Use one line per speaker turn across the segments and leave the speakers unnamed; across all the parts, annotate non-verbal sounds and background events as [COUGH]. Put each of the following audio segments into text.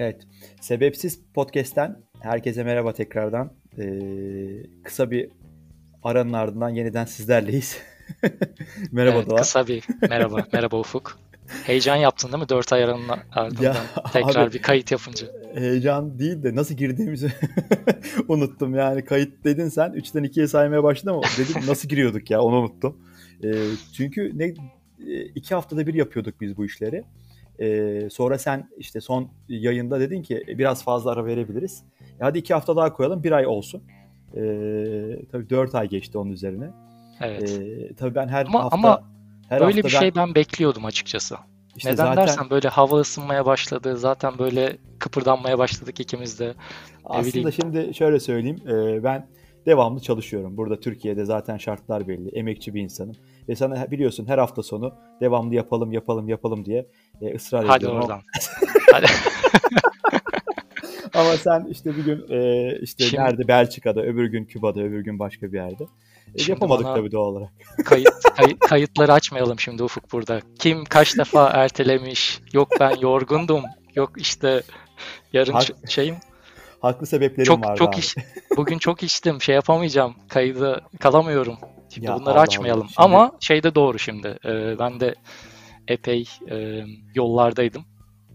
Evet. Sebepsiz Podcast'ten herkese merhaba tekrardan. Ee, kısa bir aranın ardından yeniden sizlerleyiz. [LAUGHS] merhaba
evet,
Doğa.
Kısa bir merhaba. [LAUGHS] merhaba Ufuk. Heyecan yaptın değil mi? 4 ay aranın ardından ya, tekrar abi, bir kayıt yapınca.
Heyecan değil de nasıl girdiğimizi [LAUGHS] unuttum. Yani kayıt dedin sen 3'ten 2'ye saymaya başladın ama dedim nasıl giriyorduk ya onu unuttum. Ee, çünkü ne iki haftada bir yapıyorduk biz bu işleri. Ee, sonra sen işte son yayında dedin ki e, biraz fazla ara verebiliriz. E hadi iki hafta daha koyalım bir ay olsun. Ee, tabii dört ay geçti onun üzerine.
Evet.
Ee, tabii ben her
ama,
hafta...
Ama
her
böyle hafta bir şey ben... ben bekliyordum açıkçası. İşte Neden zaten... dersen böyle hava ısınmaya başladı. Zaten böyle kıpırdanmaya başladık ikimiz de.
Aslında şimdi şöyle söyleyeyim. Ben devamlı çalışıyorum. Burada Türkiye'de zaten şartlar belli. Emekçi bir insanım. Ve sana biliyorsun her hafta sonu devamlı yapalım yapalım yapalım diye e, ısrar
Hadi
ediyorum. [LAUGHS]
Hadi oradan. [LAUGHS] Hadi.
Ama sen işte bir gün e, işte Şimdi, nerede Belçika'da, öbür gün Küba'da, öbür gün başka bir yerde. E, yapamadık tabii doğal olarak. [LAUGHS]
Kayıt, kayıt, kayıtları açmayalım şimdi Ufuk burada. Kim kaç defa ertelemiş? Yok ben yorgundum. Yok işte yarın Hak, şeyim.
Haklı sebeplerim
çok,
var.
Çok
abi.
iş, bugün çok içtim. Şey yapamayacağım. Kaydı kalamıyorum. Şimdi ya bunları Allah açmayalım. Allah. Şimdi... Ama şey de doğru şimdi. E, ben de epey e, yollardaydım.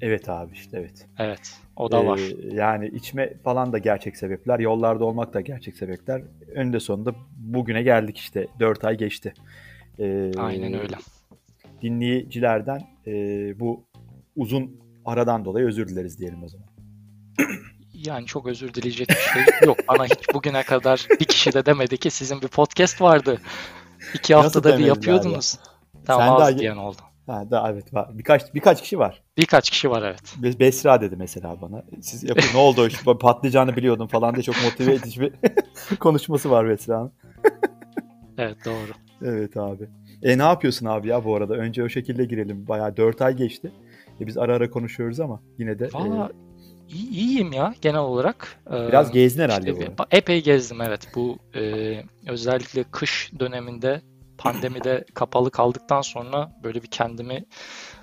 Evet abi işte evet.
Evet. O da var.
Ee, yani içme falan da gerçek sebepler. Yollarda olmak da gerçek sebepler. Önde sonunda bugüne geldik işte. 4 ay geçti.
Ee, Aynen öyle.
Dinleyicilerden e, bu uzun aradan dolayı özür dileriz diyelim o zaman.
Yani çok özür dileyecek bir şey yok. Bana hiç bugüne kadar bir kişi de demedi ki sizin bir podcast vardı. İki haftada bir yapıyordunuz. Tamam Sen az daha... diyen oldu.
Ha, da evet var. Birkaç birkaç kişi var.
Birkaç kişi var evet.
Besra dedi mesela bana. Siz yapın ne oldu o patlayacağını biliyordum falan diye çok motive edici bir [LAUGHS] konuşması var Besra'nın.
evet doğru.
Evet abi. E ne yapıyorsun abi ya bu arada? Önce o şekilde girelim. Bayağı 4 ay geçti. E, biz ara ara konuşuyoruz ama yine de.
Valla iyiyim ya genel olarak.
Biraz gezdin herhalde
işte, bu. Epey gezdim evet. Bu e, özellikle kış döneminde [CLEARS THROAT] pandemide kapalı kaldıktan sonra böyle bir kendimi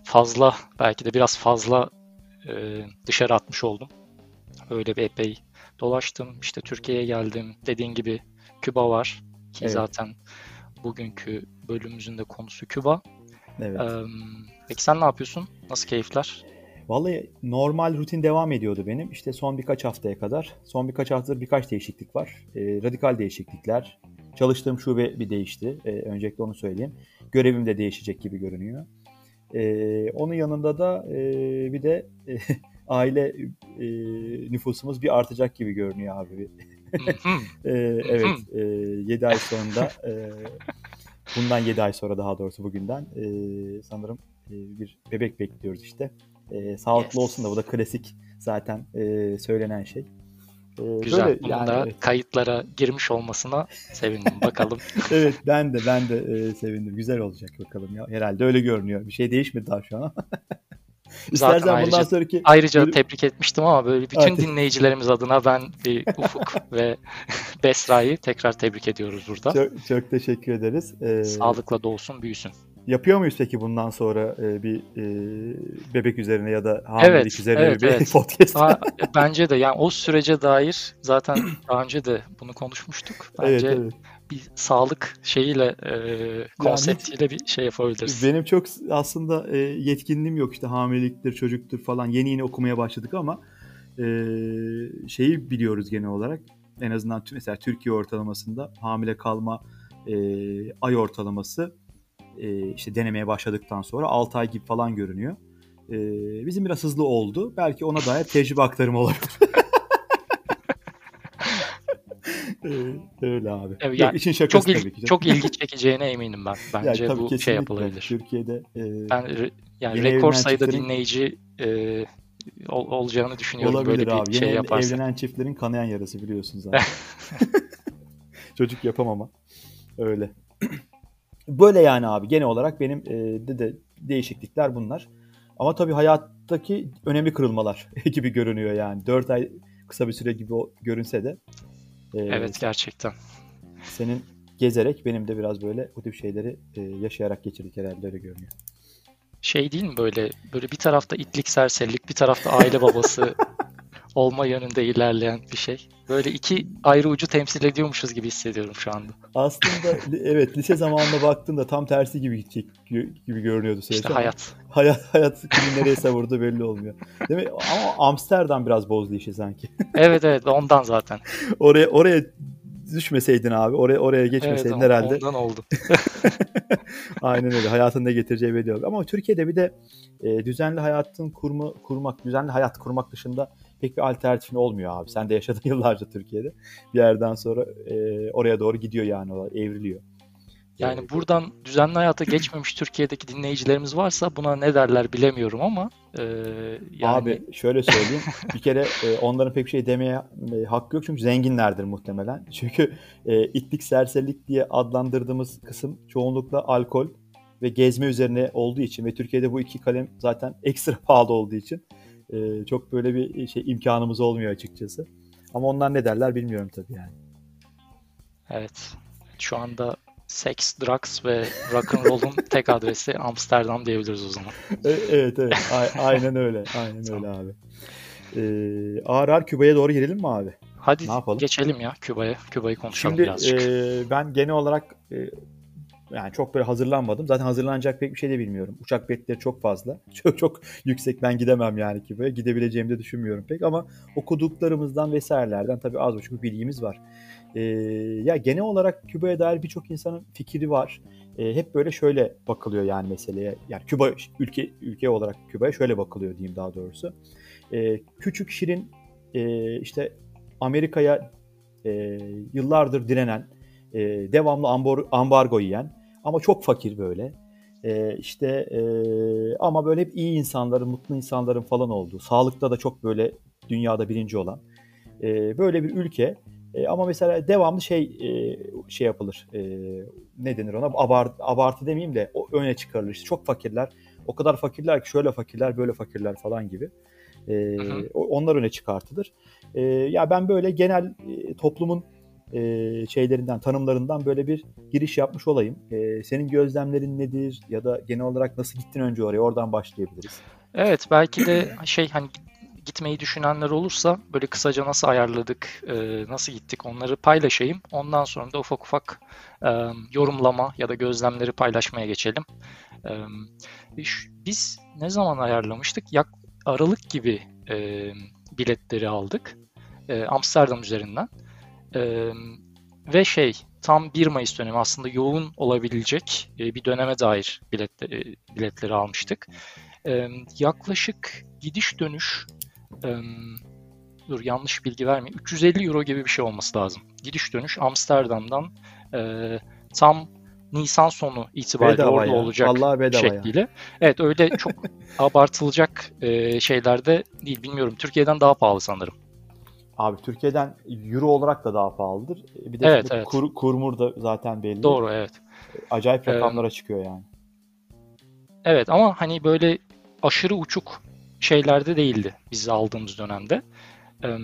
fazla belki de biraz fazla e, dışarı atmış oldum. Öyle bir epey dolaştım. İşte Türkiye'ye geldim. Dediğin gibi Küba var ki evet. zaten bugünkü bölümümüzün de konusu Küba. Evet. Ee, peki sen ne yapıyorsun? Nasıl keyifler?
Vallahi normal rutin devam ediyordu benim. İşte son birkaç haftaya kadar. Son birkaç haftadır birkaç değişiklik var. E, radikal değişiklikler. Çalıştığım şube bir değişti. E, öncelikle onu söyleyeyim. Görevim de değişecek gibi görünüyor. E, onun yanında da e, bir de e, [LAUGHS] aile e, nüfusumuz bir artacak gibi görünüyor abi. [LAUGHS] e, evet. E, 7 ay sonunda e, bundan 7 ay sonra daha doğrusu bugünden e, sanırım e, bir bebek bekliyoruz işte. E, sağlıklı yes. olsun da bu da klasik zaten e, söylenen şey.
Ee, Güzel. Böyle, Bunun yani, da evet. kayıtlara girmiş olmasına sevindim. [LAUGHS] Bakalım.
evet ben de ben de e, sevindim. Güzel olacak bakalım ya. Herhalde öyle görünüyor. Bir şey değişmedi daha şu an. [LAUGHS]
İstersen Zaten ayrıca, bundan sonraki... ayrıca bölüm... tebrik etmiştim ama böyle bütün evet. dinleyicilerimiz adına ben bir Ufuk [LAUGHS] ve Besra'yı tekrar tebrik ediyoruz burada.
Çok, çok teşekkür ederiz.
Ee... Sağlıkla dolsun, büyüsün.
Yapıyor muyuz peki bundan sonra e, bir e, bebek üzerine ya da hamilelik evet, üzerine evet, bir evet. [LAUGHS] podcast?
Aa, bence de yani o sürece dair zaten [CLEARS THROAT] daha önce de bunu konuşmuştuk. Bence evet, evet. bir sağlık şeyiyle e, konseptiyle yani, bir şey yapabiliriz.
Benim çok aslında e, yetkinliğim yok işte hamileliktir, çocuktur falan yeni yeni okumaya başladık ama e, şeyi biliyoruz genel olarak en azından mesela Türkiye ortalamasında hamile kalma e, ay ortalaması e, işte denemeye başladıktan sonra 6 ay gibi falan görünüyor. E, bizim biraz hızlı oldu. Belki ona dair tecrübe aktarımı olabilir. [LAUGHS] Öyle abi.
Evet, yani işin şakası çok, il, çok ilgi çekeceğine eminim ben. [LAUGHS] Bence yani, bu şey yapılabilir.
Türkiye'de e,
ben re, yani rekor sayıda çiftlerin... dinleyici e, ol, olacağını düşünüyorum
Olabilir
böyle
abi.
bir şey
Yeni. Evlenen çiftlerin kanayan yarası biliyorsun [LAUGHS] zaten. Çocuk yapamama. Öyle. Böyle yani abi genel olarak benim e, de, de değişiklikler bunlar. Ama tabii hayattaki önemli kırılmalar [LAUGHS] gibi görünüyor yani. 4 ay kısa bir süre gibi görünse de.
E, evet gerçekten.
Senin gezerek benim de biraz böyle bu tip şeyleri e, yaşayarak geçirdik herhalde öyle görünüyor.
Şey değil mi böyle böyle bir tarafta itlik serserilik bir tarafta aile babası [LAUGHS] olma yönünde ilerleyen bir şey. Böyle iki ayrı ucu temsil ediyormuşuz gibi hissediyorum şu anda.
Aslında evet lise zamanında baktığında tam tersi gibi gidecek gibi görünüyordu.
İşte hayat.
Hayat, hayat kimi nereye savurdu belli olmuyor. Değil mi? Ama Amsterdam biraz bozdu işi sanki. [LAUGHS]
evet evet ondan zaten.
oraya oraya düşmeseydin abi oraya oraya geçmeseydin
evet,
herhalde.
Ondan oldu. [LAUGHS] [LAUGHS]
Aynen öyle. Hayatın ne getireceği belli oldu. Ama Türkiye'de bir de e, düzenli hayatın kurma, kurmak, düzenli hayat kurmak dışında pek bir alternatifin olmuyor abi. Sen de yaşadın [LAUGHS] yıllarca Türkiye'de. Bir yerden sonra e, oraya doğru gidiyor yani evriliyor.
Yani buradan düzenli hayata geçmemiş Türkiye'deki dinleyicilerimiz varsa buna ne derler bilemiyorum ama e,
yani... Abi şöyle söyleyeyim. bir kere e, onların pek bir şey demeye e, hakkı yok çünkü zenginlerdir muhtemelen. [LAUGHS] Çünkü e, itlik serserilik diye adlandırdığımız kısım çoğunlukla alkol ve gezme üzerine olduğu için ve Türkiye'de bu iki kalem zaten ekstra [LAUGHS] pahalı olduğu için e, çok böyle bir şey imkanımız olmuyor açıkçası. Ama onlar ne derler bilmiyorum tabii yani.
Evet. Şu anda Sex, drugs ve rock and roll'un [LAUGHS] tek adresi Amsterdam diyebiliriz o zaman.
E, evet evet. A- aynen öyle. Aynen öyle abi. Ee, ağır ağır Küba'ya doğru girelim mi abi?
Hadi ne yapalım? geçelim ya Küba'ya. Küba'yı konuşalım
Şimdi,
birazcık.
E, ben genel olarak e, yani çok böyle hazırlanmadım. Zaten hazırlanacak pek bir şey de bilmiyorum. Uçak biletleri çok fazla. [LAUGHS] Çok çok yüksek. Ben gidemem yani Küba'ya. Gidebileceğimi de düşünmüyorum pek ama okuduklarımızdan vesairelerden tabii az buçuk bilgimiz var. Ee, ya genel olarak Küba'ya dair birçok insanın fikri var. Ee, hep böyle şöyle bakılıyor yani meseleye. Yani Küba ülke ülke olarak Küba'ya şöyle bakılıyor diyeyim daha doğrusu. Ee, küçük şirin e, işte Amerika'ya e, yıllardır direnen, e, devamlı ambor, ambargo yiyen ama çok fakir böyle. E, işte e, ama böyle hep iyi insanların, mutlu insanların falan olduğu, sağlıkta da çok böyle dünyada birinci olan e, böyle bir ülke. E, ama mesela devamlı şey e, şey yapılır. E, ne denir ona? Abart, abartı demeyeyim de o öne çıkarılır. İşte çok fakirler. O kadar fakirler ki şöyle fakirler, böyle fakirler falan gibi. E, onlar öne çıkartılır. E, ya ben böyle genel e, toplumun e, şeylerinden, tanımlarından böyle bir giriş yapmış olayım. E, senin gözlemlerin nedir ya da genel olarak nasıl gittin önce oraya? Oradan başlayabiliriz.
Evet, belki de şey hani gitmeyi düşünenler olursa böyle kısaca nasıl ayarladık, e, nasıl gittik onları paylaşayım. Ondan sonra da ufak ufak e, yorumlama ya da gözlemleri paylaşmaya geçelim. E, biz ne zaman ayarlamıştık? Yak Aralık gibi e, biletleri aldık. E, Amsterdam üzerinden. E, ve şey tam 1 Mayıs dönemi aslında yoğun olabilecek e, bir döneme dair biletleri, biletleri almıştık. E, yaklaşık gidiş dönüş e, dur yanlış bilgi vermeyeyim 350 euro gibi bir şey olması lazım. Gidiş dönüş Amsterdam'dan e, tam Nisan sonu itibariyle bedava orada ya. olacak Vallahi bedava şekliyle. Ya. Evet öyle çok [LAUGHS] abartılacak e, şeylerde değil bilmiyorum. Türkiye'den daha pahalı sanırım.
Abi Türkiye'den euro olarak da daha pahalıdır. Bir de evet, evet. Kur, kurmur da zaten belli.
Doğru evet.
Acayip rakamlara ee, çıkıyor yani.
Evet ama hani böyle aşırı uçuk şeylerde değildi biz aldığımız dönemde. Ee,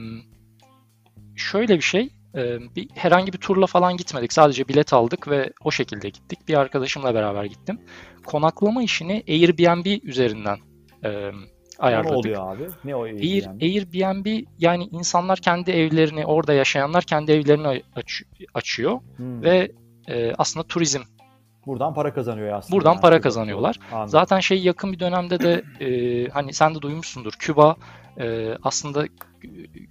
şöyle bir şey, e, bir herhangi bir turla falan gitmedik. Sadece bilet aldık ve o şekilde gittik. Bir arkadaşımla beraber gittim. Konaklama işini Airbnb üzerinden e, ayarladık.
Ne oluyor abi? Ne o Airbnb?
Air, Airbnb yani insanlar kendi evlerini, orada yaşayanlar kendi evlerini aç, açıyor hmm. ve e, aslında turizm
Buradan para kazanıyor aslında.
Buradan yani. para kazanıyorlar. Anladım. Zaten şey yakın bir dönemde de e, hani sen de duymuşsundur. Küba e, aslında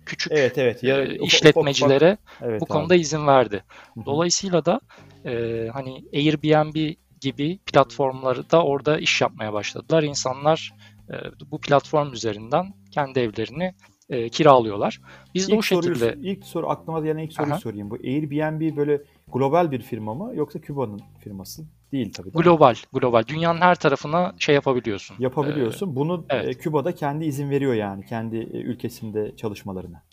küçük evet, evet. Ya, e, işletmecilere ufak, ufak. Evet, bu konuda abi. izin verdi. Dolayısıyla da e, hani Airbnb gibi platformları da orada iş yapmaya başladılar. İnsanlar bu platform üzerinden kendi evlerini e, kiralıyorlar. Biz de ilk o şekilde...
Soruyu, ilk soru aklıma gelen ilk soruyu Aha. sorayım. Bu Airbnb böyle global bir firma mı yoksa Küba'nın firması? Değil tabii.
Değil global, mi? global. Dünyanın her tarafına şey yapabiliyorsun.
Yapabiliyorsun. Ee, Bunu e, evet. Küba'da kendi izin veriyor yani kendi e, ülkesinde çalışmalarına.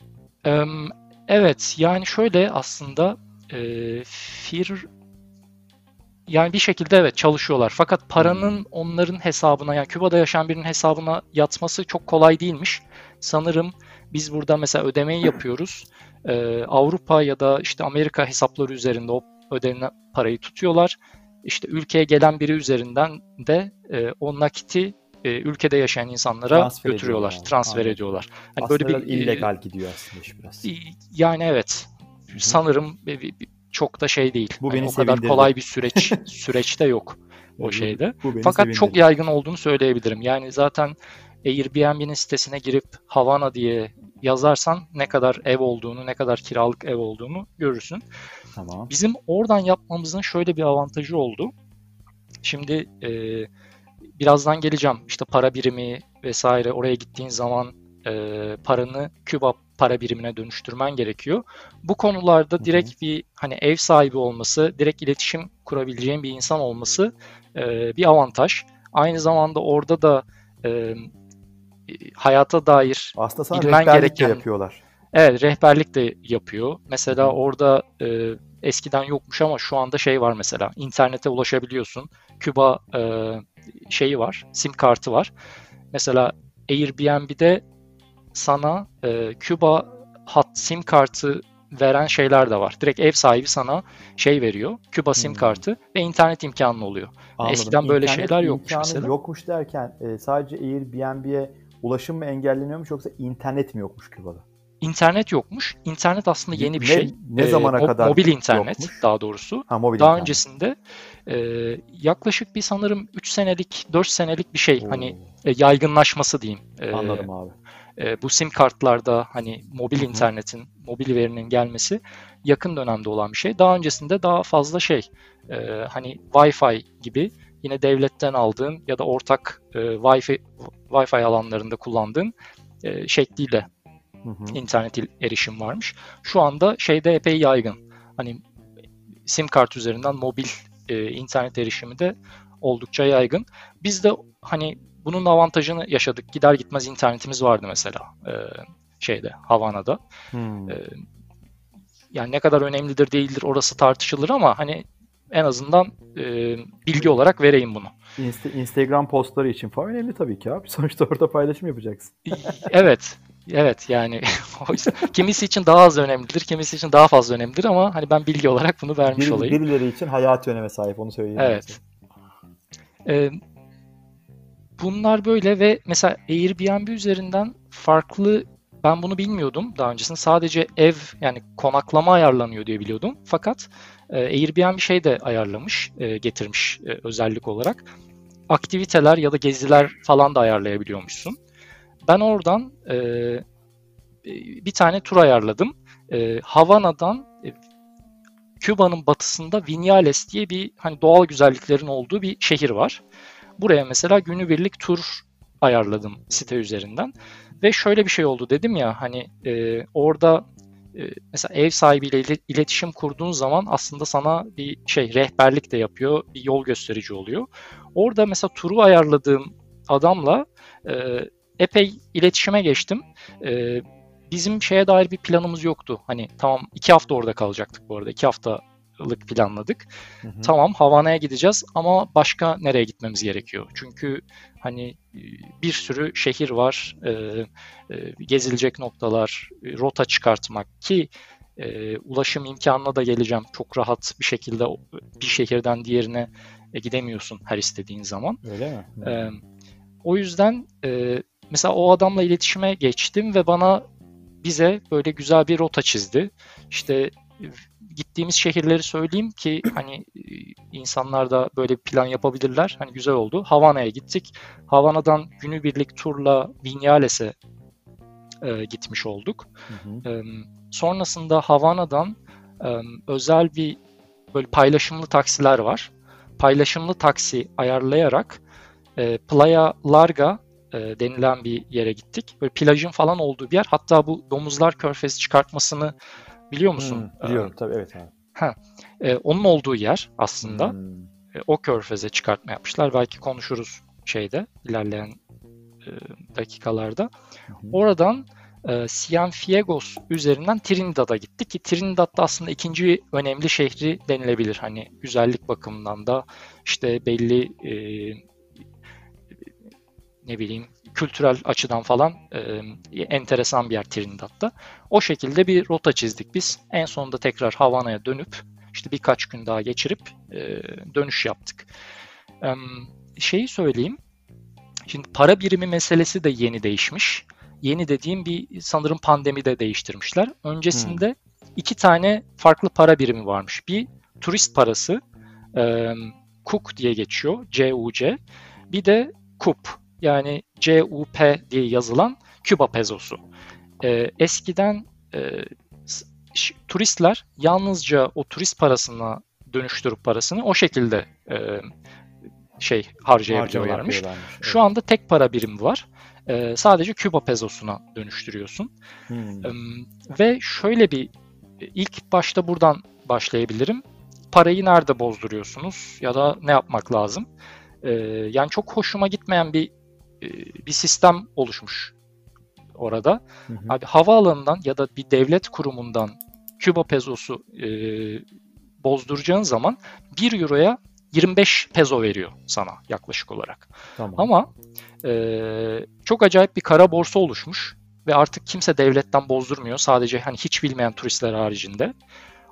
Evet, yani şöyle aslında e, fir yani bir şekilde evet çalışıyorlar. Fakat paranın hmm. onların hesabına yani Küba'da yaşayan birinin hesabına yatması çok kolay değilmiş. Sanırım biz burada mesela ödemeyi [CLEARS THROAT] yapıyoruz. Ee, Avrupa ya da işte Amerika hesapları üzerinde o ödenen parayı tutuyorlar. İşte ülkeye gelen biri üzerinden de e, o nakiti e, ülkede yaşayan insanlara
Transfer
götürüyorlar,
ediyorlar.
transfer
Anladım.
ediyorlar. Hani
Aslında
böyle bir
illegal gidiyor aslında iş biraz.
e, yani evet.
Hı hı.
Sanırım bir- bir- çok da şey değil.
Bu beni
o kadar
sevindirdi.
kolay bir [LAUGHS] süreç süreçte yok o şeyde.
Bu
Fakat çok
sevindirdi.
yaygın olduğunu söyleyebilirim. Yani zaten Airbnb'nin sitesine girip Havana diye yazarsan ne kadar ev olduğunu, ne kadar kiralık ev olduğunu görürsün.
Tamam.
Bizim oradan yapmamızın şöyle bir avantajı oldu. Şimdi e, birazdan geleceğim. İşte para birimi vesaire oraya gittiğin zaman e, paranı Küba para birimine dönüştürmen gerekiyor. Bu konularda direkt bir hani ev sahibi olması, direkt iletişim kurabileceğin bir insan olması e, bir avantaj. Aynı zamanda orada da e, hayata dair
Aslında sana
bilmen gereken-
yapıyorlar.
Evet, rehberlik de yapıyor. Mesela orada e, eskiden yokmuş ama şu anda şey var mesela. İnternete ulaşabiliyorsun. Küba e, şeyi var, sim kartı var. Mesela Airbnb'de sana e, Küba hat sim kartı veren şeyler de var. Direkt ev sahibi sana şey veriyor. Küba sim
Hmm.
kartı ve internet imkanı oluyor.
Anladım.
Eskiden böyle
İnternet
şeyler yokmuş
imkanı
mesela.
Yokmuş derken e, sadece Airbnb'ye ulaşım mı engelleniyormuş yoksa internet mi yokmuş Küba'da?
İnternet yokmuş. İnternet aslında yeni bir
Ne-
şey.
ne
E,
zamana
mo-
kadar
Mobil internet
yokmuş?
daha doğrusu.
Ha mobil
Daha
internet.
öncesinde e, yaklaşık bir sanırım 3 senelik, 4 senelik bir şey
Oo,
hani e, yaygınlaşması diyeyim. E,
anladım abi.
E, bu sim kartlarda hani mobil internetin, mobil verinin gelmesi yakın dönemde olan bir şey. Daha öncesinde daha fazla şey e, hani Wi-Fi gibi yine devletten aldığın ya da ortak e, Wi-Fi Wi-Fi alanlarında kullandığın e, şekliyle
Hı hı.
internet erişim varmış. Şu anda şeyde epey yaygın. Hani sim kart üzerinden mobil e, internet erişimi de oldukça yaygın. Biz de hani bunun avantajını yaşadık. Gider gitmez internetimiz vardı mesela e, şeyde Havana'da.
Hmm.
E, yani ne kadar önemlidir değildir orası tartışılır ama hani en azından e, bilgi olarak vereyim bunu.
Insta- Instagram postları için falan önemli tabii ki abi. [LAUGHS] Sonuçta orada paylaşım yapacaksın.
Evet. Evet yani [LAUGHS] kimisi için daha az önemlidir, kimisi için daha fazla önemlidir ama hani ben bilgi olarak bunu vermiş
Biri-
olayım.
birileri için hayati öneme sahip onu söyleyeyim.
Evet. Ee, bunlar böyle ve mesela Airbnb üzerinden farklı ben bunu bilmiyordum daha öncesinde. Sadece ev yani konaklama ayarlanıyor diye biliyordum. Fakat e, Airbnb şey de ayarlamış, e, getirmiş e, özellik olarak. Aktiviteler ya da geziler falan da ayarlayabiliyormuşsun. Ben oradan e, bir tane tur ayarladım. E, Havana'dan e, Küba'nın batısında Viñales diye bir hani doğal güzelliklerin olduğu bir şehir var. Buraya mesela günübirlik tur ayarladım site üzerinden. Ve şöyle bir şey oldu dedim ya hani e, orada e, mesela ev sahibiyle ile- iletişim kurduğun zaman aslında sana bir şey rehberlik de yapıyor, bir yol gösterici oluyor. Orada mesela turu ayarladığım adamla e, epey iletişime geçtim. E, bizim şeye dair bir planımız yoktu. Hani tamam iki hafta orada kalacaktık bu arada. iki haftalık planladık.
Hı hı.
Tamam Havana'ya gideceğiz ama başka nereye gitmemiz gerekiyor? Çünkü hani e, bir sürü şehir var, e, e, gezilecek noktalar, e, rota çıkartmak ki e, ulaşım imkanına da geleceğim. Çok rahat bir şekilde bir şehirden diğerine e, gidemiyorsun her istediğin zaman.
Öyle mi?
Ee, o yüzden e, mesela o adamla iletişime geçtim ve bana bize böyle güzel bir rota çizdi. İşte e, gittiğimiz şehirleri söyleyeyim ki hani e, insanlar da böyle plan yapabilirler. Hani güzel oldu. Havana'ya gittik. Havana'dan günübirlik turla Viñales'e e, gitmiş olduk.
Hı hı.
Ee, sonrasında Havana'dan e, özel bir böyle paylaşımlı taksiler var. Paylaşımlı taksi ayarlayarak e, Playa Larga e, denilen bir yere gittik. Böyle plajın falan olduğu bir yer. Hatta bu domuzlar körfezi çıkartmasını biliyor musun?
Hı, biliyorum tabii evet abi.
Ee, onun olduğu yer aslında.
Hmm.
E, o körfeze çıkartma yapmışlar. Belki konuşuruz şeyde ilerleyen e, dakikalarda.
Hı.
Oradan e, Cienfuegos üzerinden Trinidad'a gittik ki Trinidad da aslında ikinci önemli şehri denilebilir. Hani güzellik bakımından da işte belli e, ne bileyim kültürel açıdan falan e, enteresan bir yer Trinidad'da. O şekilde bir rota çizdik biz. En sonunda tekrar Havana'ya dönüp işte birkaç gün daha geçirip e, dönüş yaptık. E, şeyi söyleyeyim. Şimdi para birimi meselesi de yeni değişmiş. Yeni dediğim bir sanırım pandemide değiştirmişler. Öncesinde hmm. iki tane farklı para birimi varmış. Bir turist parası, e, KUK diye geçiyor, CUC. Bir de KUP yani CUP diye yazılan Küba pezosu. E, eskiden e, turistler yalnızca o turist parasına dönüştürüp parasını o şekilde e, şey harcayabiliyorlarmış. Evet. Şu anda tek para birimi var. E, sadece Küba pezosuna dönüştürüyorsun. Hmm. E, ve şöyle bir ilk başta buradan başlayabilirim. Parayı nerede bozduruyorsunuz ya da ne yapmak lazım? E, yani çok hoşuma gitmeyen bir e, bir sistem oluşmuş orada. Hı hı. Abi havaalanından ya da bir devlet kurumundan Küba pezosu e, bozduracağın zaman 1 euroya 25 peso veriyor sana yaklaşık olarak. Tamam. Ama e, çok acayip bir kara borsa oluşmuş ve artık kimse devletten bozdurmuyor. Sadece hani hiç bilmeyen turistler haricinde.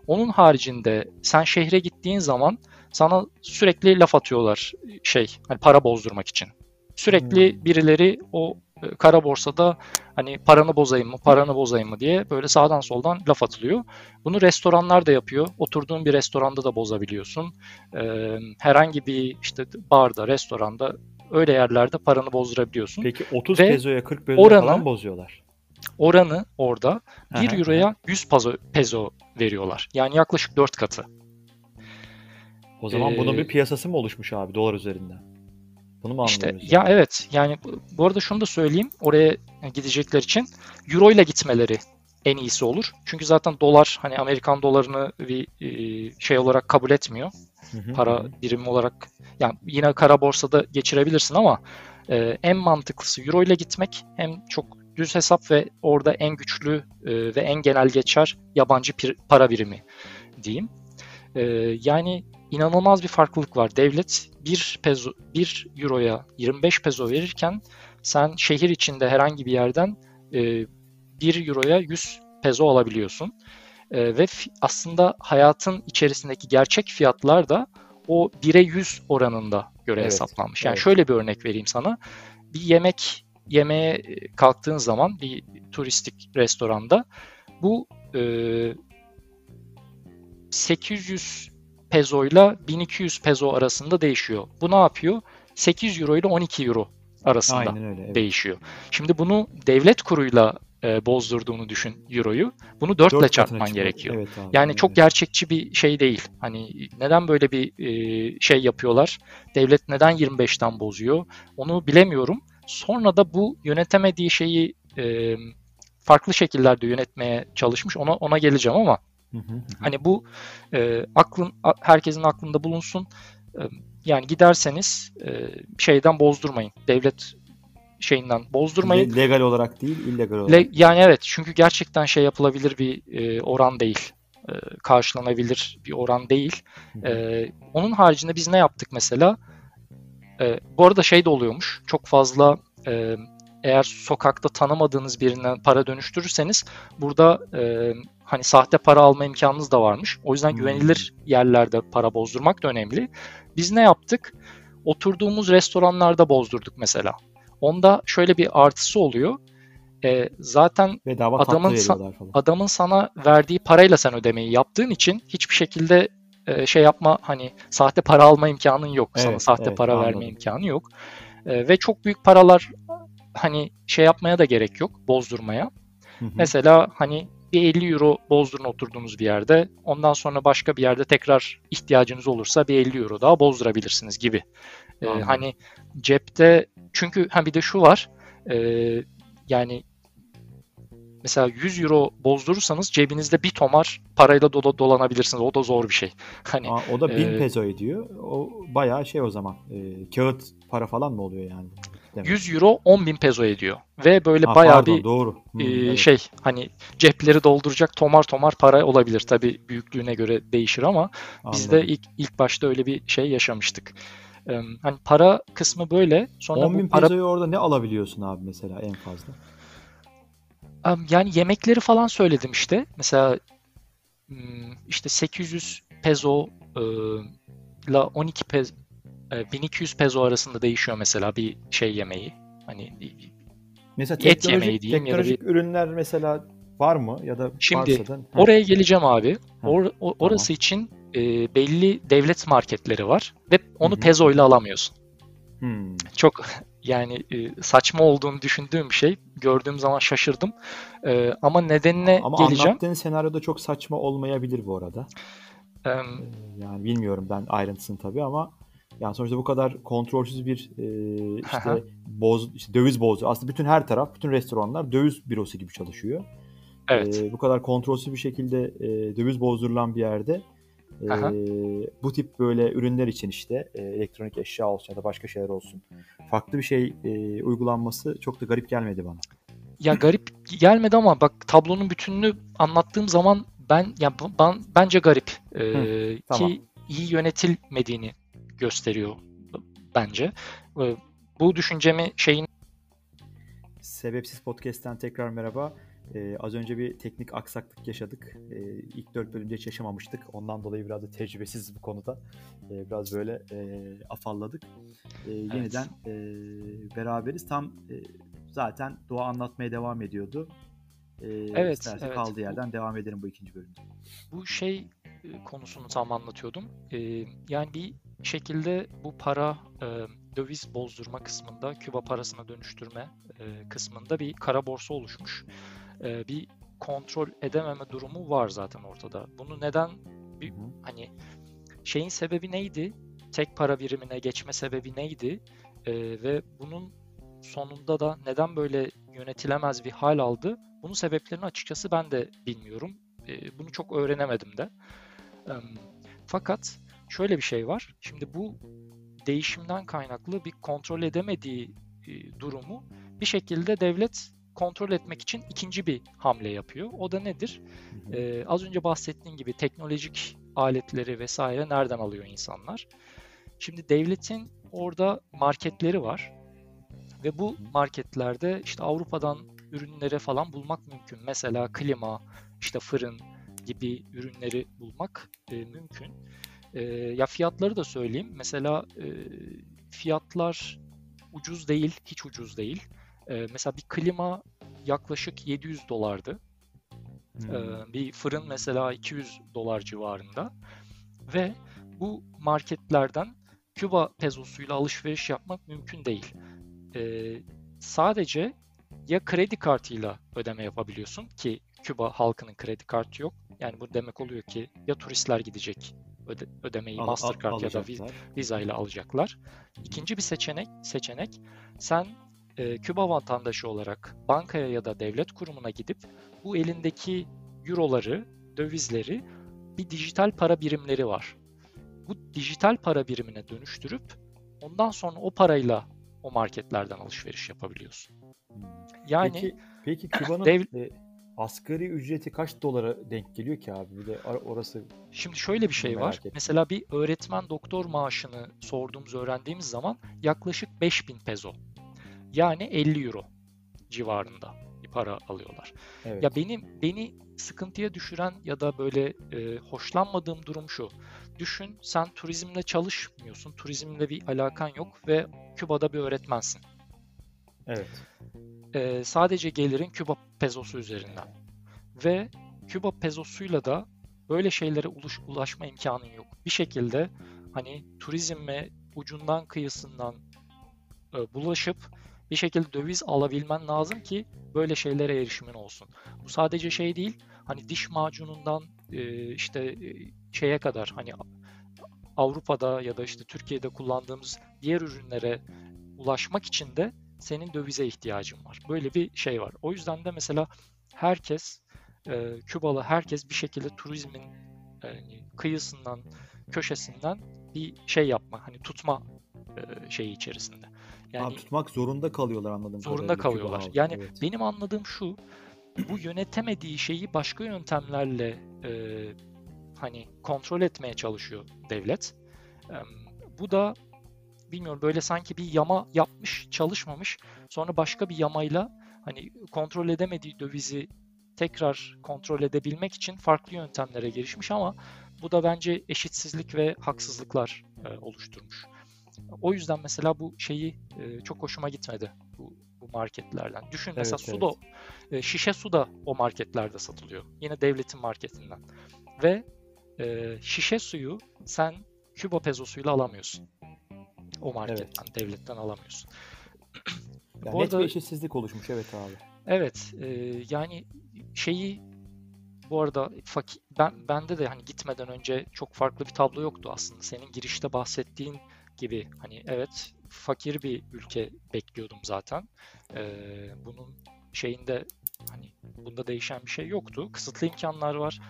Onun haricinde sen şehre gittiğin zaman sana sürekli laf atıyorlar şey hani para bozdurmak için. Sürekli hmm. birileri o e, kara borsada hani paranı bozayım mı, paranı bozayım mı diye böyle sağdan soldan laf atılıyor. Bunu restoranlar da yapıyor. Oturduğun bir restoranda da bozabiliyorsun. Ee, herhangi bir işte barda, restoranda öyle yerlerde paranı bozdurabiliyorsun.
Peki 30 Ve pezoya 40 pezoya oranı, falan bozuyorlar.
Oranı orada 1 euroya 100 pezo, pezo veriyorlar. Yani yaklaşık 4 katı.
O zaman ee, bunun bir piyasası mı oluşmuş abi dolar üzerinden? Bunu mu
işte, anlıyoruz? Ya evet yani bu arada şunu da söyleyeyim oraya gidecekler için Euro ile gitmeleri en iyisi olur. Çünkü zaten dolar hani Amerikan dolarını bir e, şey olarak kabul etmiyor. Hı hı. Para birimi olarak yani yine kara borsada geçirebilirsin ama e, en mantıklısı Euro ile gitmek hem çok düz hesap ve orada en güçlü e, ve en genel geçer yabancı para birimi diyeyim. Yani inanılmaz bir farklılık var. Devlet 1 peso 1 euroya 25 peso verirken sen şehir içinde herhangi bir yerden e, 1 euroya 100 peso alabiliyorsun. E, ve aslında hayatın içerisindeki gerçek fiyatlar da o 1'e 100 oranında göre evet, hesaplanmış. Yani evet. şöyle bir örnek vereyim sana. Bir yemek yemeye e, kalktığın zaman bir turistik restoranda bu e, 800 peso ile 1200 peso arasında değişiyor. Bu ne yapıyor? 8 euro ile 12 euro arasında Aynen öyle, evet. değişiyor. Şimdi bunu devlet kuruyla e, bozdurduğunu düşün euroyu. Bunu 4, 4 ile çarpman çıkıyor. gerekiyor. Evet abi, yani evet. çok gerçekçi bir şey değil. Hani neden böyle bir e, şey yapıyorlar? Devlet neden 25'ten bozuyor? Onu bilemiyorum. Sonra da bu yönetemediği şeyi e, farklı şekillerde yönetmeye çalışmış. Ona ona geleceğim ama Hani bu e, aklın herkesin aklında bulunsun. E, yani giderseniz e, şeyden bozdurmayın. Devlet şeyinden bozdurmayın.
legal olarak değil, illegal olarak.
Le, yani evet çünkü gerçekten şey yapılabilir bir e, oran değil. E, karşılanabilir bir oran değil. E, onun haricinde biz ne yaptık mesela? E, bu arada şey de oluyormuş. Çok fazla e, eğer sokakta tanımadığınız birinden para dönüştürürseniz burada e, hani sahte para alma imkanınız da varmış. O yüzden hmm. güvenilir yerlerde para bozdurmak da önemli. Biz ne yaptık? Oturduğumuz restoranlarda bozdurduk mesela. Onda şöyle bir artısı oluyor. E, zaten Bedava adamın sa- adamın sana verdiği parayla sen ödemeyi yaptığın için hiçbir şekilde e, şey yapma hani sahte para alma imkanın yok. Evet, sana sahte evet, para anladım. verme imkanı yok. E, ve çok büyük paralar hani şey yapmaya da gerek yok, bozdurmaya. Hı hı. Mesela hani bir 50 euro bozdurun oturduğunuz bir yerde. Ondan sonra başka bir yerde tekrar ihtiyacınız olursa bir 50 euro daha bozdurabilirsiniz gibi. Ee, hani cepte çünkü ha bir de şu var. E, yani mesela 100 euro bozdurursanız cebinizde bir tomar parayla dola, dolanabilirsiniz. O da zor bir şey. [LAUGHS]
Hani Aa, o da 1000 e, peso ediyor. O bayağı şey o zaman. E, kağıt para falan mı oluyor yani?
Demek. 100 euro 10 bin peso ediyor. Ve böyle ha, bayağı pardon, bir doğru. Hmm, e, evet. şey hani cepleri dolduracak tomar tomar para olabilir. Tabi büyüklüğüne göre değişir ama Anladım. biz de ilk, ilk başta öyle bir şey yaşamıştık. Ee, hani para kısmı böyle.
Sonra 10 bin para... pesoyu orada ne alabiliyorsun abi mesela en fazla?
Yani yemekleri falan söyledim işte. Mesela işte 800 peso ile 12 peso e, 1200 peso arasında değişiyor mesela bir şey yemeği. Hani
Mesela
Et yemeği diyeyim ya da
teknolojik ürünler mesela var mı ya da
Şimdi
varsa da
oraya geleceğim abi.
Ha,
Or- o- orası için e, belli devlet marketleri var ve onu
Hı hı.
pezo ile alamıyorsun.
hmm.
Çok [LAUGHS] yani e, saçma olduğunu düşündüğüm bir şey. Gördüğüm zaman şaşırdım. E, ama nedenine
Ama
geleceğim.
anlattığın senaryoda çok saçma olmayabilir bu arada. Ee, Yani bilmiyorum ben ayrıntısını tabii ama yani sonuçta bu kadar kontrolsüz bir e, [LAUGHS] işte boz işte döviz bozu aslında bütün her taraf bütün restoranlar döviz bürosu gibi çalışıyor.
evet.
Ee, bu kadar kontrolsüz bir şekilde e, döviz bozdurulan bir yerde e,
Aha.
bu tip böyle ürünler için işte e, elektronik eşya olsun ya da başka şeyler olsun farklı bir şey e, uygulanması çok da garip gelmedi bana.
Ya garip gelmedi ama bak tablonun bütününü anlattığım zaman ben ya ben bence garip Ee,
tamam.
ki iyi yönetilmediğini gösteriyor bence. Ee, bu düşüncemi şeyin
Sebepsiz Podcast'ten tekrar merhaba. Ee, az önce bir teknik aksaklık yaşadık. Ee, ilk dört bölümde hiç yaşamamıştık. Ondan dolayı biraz da tecrübesiz bu konuda. Ee, biraz böyle e, afalladık. Ee, Yeniden e, beraberiz. Tam e, zaten Doğa anlatmaya devam ediyordu. Ee,
Evet,
isterse
evet.
kaldığı yerden devam edelim bu ikinci bölümde.
bu şey e, konusunu tam anlatıyordum. Ee, yani bir şekilde bu para e, döviz bozdurma kısmında, Küba parasına dönüştürme e, kısmında bir kara borsa oluşmuş. E, bir kontrol edememe durumu var zaten ortada. Bunu neden bir, hani şeyin sebebi neydi? Tek para birimine geçme sebebi neydi? E, ve bunun sonunda da neden böyle yönetilemez bir hal aldı? Bunun sebeplerini açıkçası ben de bilmiyorum. E, bunu çok öğrenemedim de. E, fakat şöyle bir şey var. Şimdi bu değişimden kaynaklı bir kontrol edemediği e, durumu bir şekilde devlet kontrol etmek için ikinci bir hamle yapıyor. O da nedir? Ee, az önce bahsettiğim gibi teknolojik aletleri vesaire nereden alıyor insanlar? Şimdi devletin orada marketleri var ve bu marketlerde işte Avrupa'dan ürünleri falan bulmak mümkün. Mesela klima, işte fırın gibi ürünleri bulmak e, mümkün. E, ya fiyatları da söyleyeyim. Mesela e, fiyatlar ucuz değil, hiç ucuz değil. E, mesela bir klima yaklaşık 700 dolardı.
Hmm.
Ee, bir fırın mesela 200 dolar civarında ve bu marketlerden Küba pezosuyla alışveriş yapmak mümkün değil. Ee, sadece ya kredi kartıyla ödeme yapabiliyorsun ki Küba halkının kredi kartı yok. Yani bu demek oluyor ki ya turistler gidecek öde- ödemeyi
Al- al-
Mastercard ya da. Visa ile alacaklar. İkinci bir seçenek seçenek sen e, Küba vatandaşı olarak bankaya ya da devlet kurumuna gidip bu elindeki euroları, dövizleri bir dijital para birimleri var. Bu dijital para birimine dönüştürüp ondan sonra o parayla o marketlerden alışveriş yapabiliyorsun.
Hmm.
Yani
Peki, peki Küba'nın [CLEARS THROAT]
dev-
e, asgari ücreti kaç dolara denk geliyor ki abi? Bir de orası
Şimdi şöyle bir şey var.
ettim.
Mesela bir öğretmen doktor maaşını sorduğumuz, öğrendiğimiz zaman yaklaşık 5000 peso. Yani 50 euro civarında bir para alıyorlar.
evet.
Ya benim beni sıkıntıya düşüren ya da böyle e, hoşlanmadığım durum şu. Düşün sen turizmle çalışmıyorsun, turizmle bir alakan yok ve Küba'da bir öğretmensin.
Evet.
E, sadece gelirin Küba pezosu üzerinden. Ve Küba pezosuyla da böyle şeylere ulaş, ulaşma imkanın yok. Bir şekilde hani turizme ucundan kıyısından e, bulaşıp bir şekilde döviz alabilmen lazım ki böyle şeylere erişimin olsun. Bu sadece şey değil. Hani diş macunundan e, işte e, şeye kadar hani Avrupa'da ya da işte Türkiye'de kullandığımız diğer ürünlere ulaşmak için de senin dövize ihtiyacın var. Böyle bir şey var. O yüzden de mesela herkes e, Kübalı herkes bir şekilde turizmin yani kıyısından, köşesinden bir şey yapma, hani tutma e, şeyi içerisinde. Yani
Abi tutmak zorunda kalıyorlar anladığım
zorunda
kadarıyla Küba
kalıyorlar.
halkı,
Yani
evet.
benim anladığım şu, bu yönetemediği şeyi başka yöntemlerle e, hani kontrol etmeye çalışıyor devlet. E, bu da bilmiyorum böyle sanki bir yama yapmış, çalışmamış. Sonra başka bir yamayla hani kontrol edemediği dövizi tekrar kontrol edebilmek için farklı yöntemlere girişmiş ama bu da bence eşitsizlik ve haksızlıklar e, oluşturmuş. o yüzden mesela bu şeyi e, çok hoşuma gitmedi bu, bu marketlerden. Düşün mesela
Evet,
su da
evet.
e, şişe su da o marketlerde satılıyor. Yine devletin marketinden. Ve e, şişe suyu sen Küba pezosuyla alamıyorsun. O marketten, devletten alamıyorsun.
Yani
Bu
net
arada-
bir eşitsizlik oluşmuş evet abi.
Evet, e, yani şeyi bu arada faki- ben bende de hani gitmeden önce çok farklı bir tablo yoktu aslında. Senin girişte bahsettiğin gibi hani evet fakir bir ülke bekliyordum zaten. E, bunun şeyinde hani bunda değişen bir şey yoktu. Kısıtlı imkanlar var.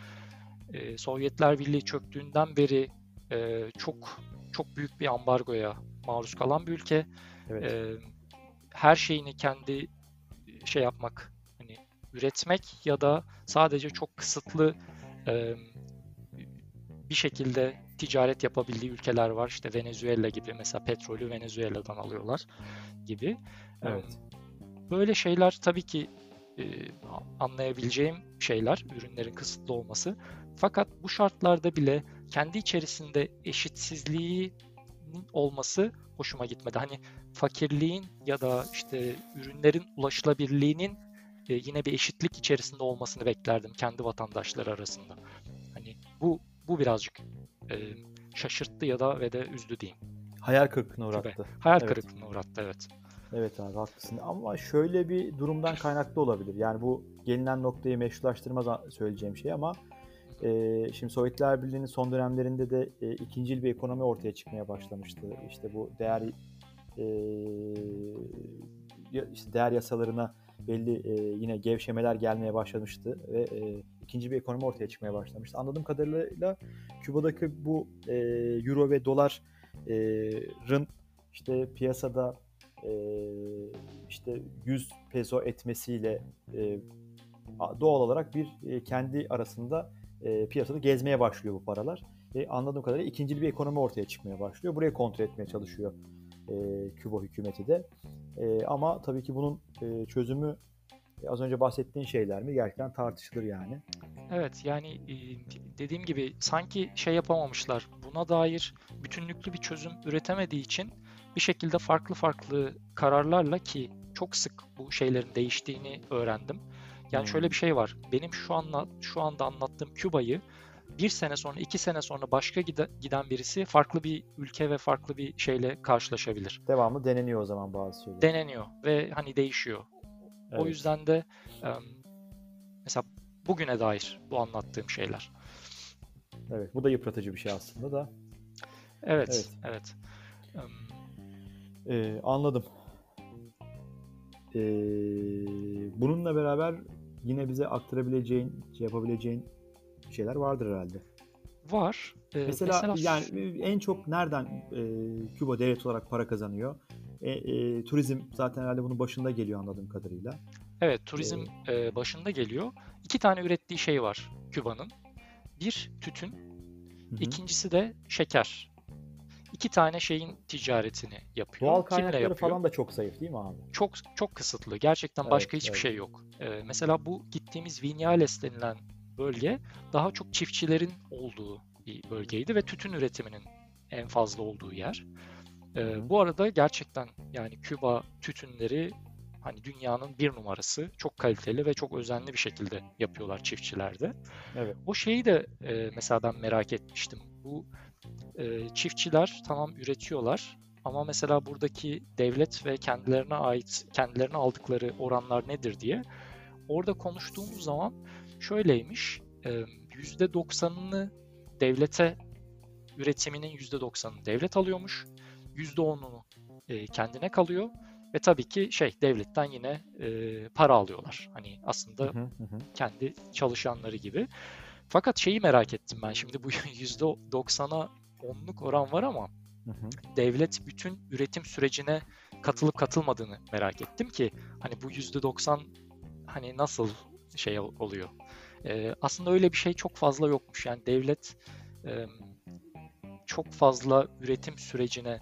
E, Sovyetler Birliği çöktüğünden beri e, çok çok büyük bir ambargoya maruz kalan bir ülke.
Evet.
Ee, her şeyini kendi şey yapmak, hani üretmek ya da sadece çok kısıtlı e, bir şekilde ticaret yapabildiği ülkeler var. İşte Venezuela gibi mesela petrolü Venezuela'dan alıyorlar gibi.
Evet.
Böyle şeyler tabii ki e, anlayabileceğim şeyler, ürünlerin kısıtlı olması. Fakat bu şartlarda bile kendi içerisinde eşitsizliği olması hoşuma gitmedi. Hani fakirliğin ya da işte ürünlerin ulaşılabilirliğinin e, yine bir eşitlik içerisinde olmasını beklerdim kendi vatandaşları arasında. Hani bu bu birazcık e, şaşırttı ya da ve de üzdü diyeyim.
Hayal kırıklığına uğrattı.
Hayal
Evet.
kırıklığına uğrattı evet.
Evet abi haklısın. Ama şöyle bir durumdan kaynaklı olabilir. Yani bu gelinen noktayı meşrulaştırmaz söyleyeceğim şey ama e, şimdi Sovyetler Birliği'nin son dönemlerinde de e, ikincil bir ekonomi ortaya çıkmaya başlamıştı. İşte bu değer e, işte değer yasalarına belli e, yine gevşemeler gelmeye başlamıştı ve e, ikinci bir ekonomi ortaya çıkmaya başlamıştı. Anladığım kadarıyla Küba'daki bu e, euro ve doların işte piyasada e, işte 100 peso etmesiyle e, doğal olarak bir e, kendi arasında e, piyasada gezmeye başlıyor bu paralar. Ve anladığım kadarıyla ikincil bir ekonomi ortaya çıkmaya başlıyor. Burayı kontrol etmeye çalışıyor e, Küba hükümeti de. E, ama tabii ki bunun e, çözümü e, az önce bahsettiğin şeyler mi gerçekten tartışılır yani.
Evet yani e, dediğim gibi sanki şey yapamamışlar. Buna dair bütünlüklü bir çözüm üretemediği için bir şekilde farklı farklı kararlarla ki çok sık bu şeylerin değiştiğini öğrendim. Yani
Hmm.
şöyle bir şey var. Benim şu anla şu anda anlattığım Küba'yı bir sene sonra, iki sene sonra başka gide- giden birisi farklı bir ülke ve farklı bir şeyle karşılaşabilir.
Devamlı deneniyor o zaman bazı şeyler.
Deneniyor ve hani değişiyor. O
Evet.
yüzden de mesela bugüne dair bu anlattığım şeyler.
Evet, bu da yıpratıcı bir şey aslında da.
Evet, evet. Em,
Ee, anladım. Ee, bununla beraber yine bize aktarabileceğin, şey yapabileceğin şeyler vardır herhalde.
Var. Ee,
Mesela, yani en çok nereden e, Küba devlet olarak para kazanıyor? E, e, turizm zaten herhalde bunun başında geliyor anladığım kadarıyla.
Evet, turizm e, başında geliyor. İki tane ürettiği şey var Küba'nın. Bir tütün,
hı.
ikincisi de şeker. İki tane şeyin ticaretini yapıyor.
Doğal
Kimle
kaynakları
yapıyor?
falan da çok zayıf değil mi abi?
Çok çok kısıtlı. Gerçekten
Evet,
başka hiçbir
evet.
şey yok. Ee, mesela bu gittiğimiz Viñales denilen bölge daha çok çiftçilerin olduğu bir bölgeydi ve tütün üretiminin en fazla olduğu yer. Ee, bu arada gerçekten yani Küba tütünleri hani dünyanın bir numarası. Çok kaliteli ve çok özenli bir şekilde yapıyorlar çiftçilerde.
Evet.
O şeyi de e, mesela ben merak etmiştim. Bu e, çiftçiler tamam üretiyorlar ama mesela buradaki devlet ve kendilerine ait kendilerine aldıkları oranlar nedir diye orada konuştuğumuz zaman şöyleymiş. e, %90'ını devlete üretiminin %90'ını devlet alıyormuş. %10'unu e, kendine kalıyor ve tabii ki şey devletten yine e, para alıyorlar. Hani aslında
Hı hı hı
kendi çalışanları gibi. Fakat şeyi merak ettim ben şimdi bu [LAUGHS] %90'a onluk oran var ama
Hı hı.
devlet bütün üretim sürecine katılıp katılmadığını merak ettim ki hani bu %90 hani nasıl şey ol- oluyor. Ee, aslında öyle bir şey çok fazla yokmuş. Yani devlet e, çok fazla üretim sürecine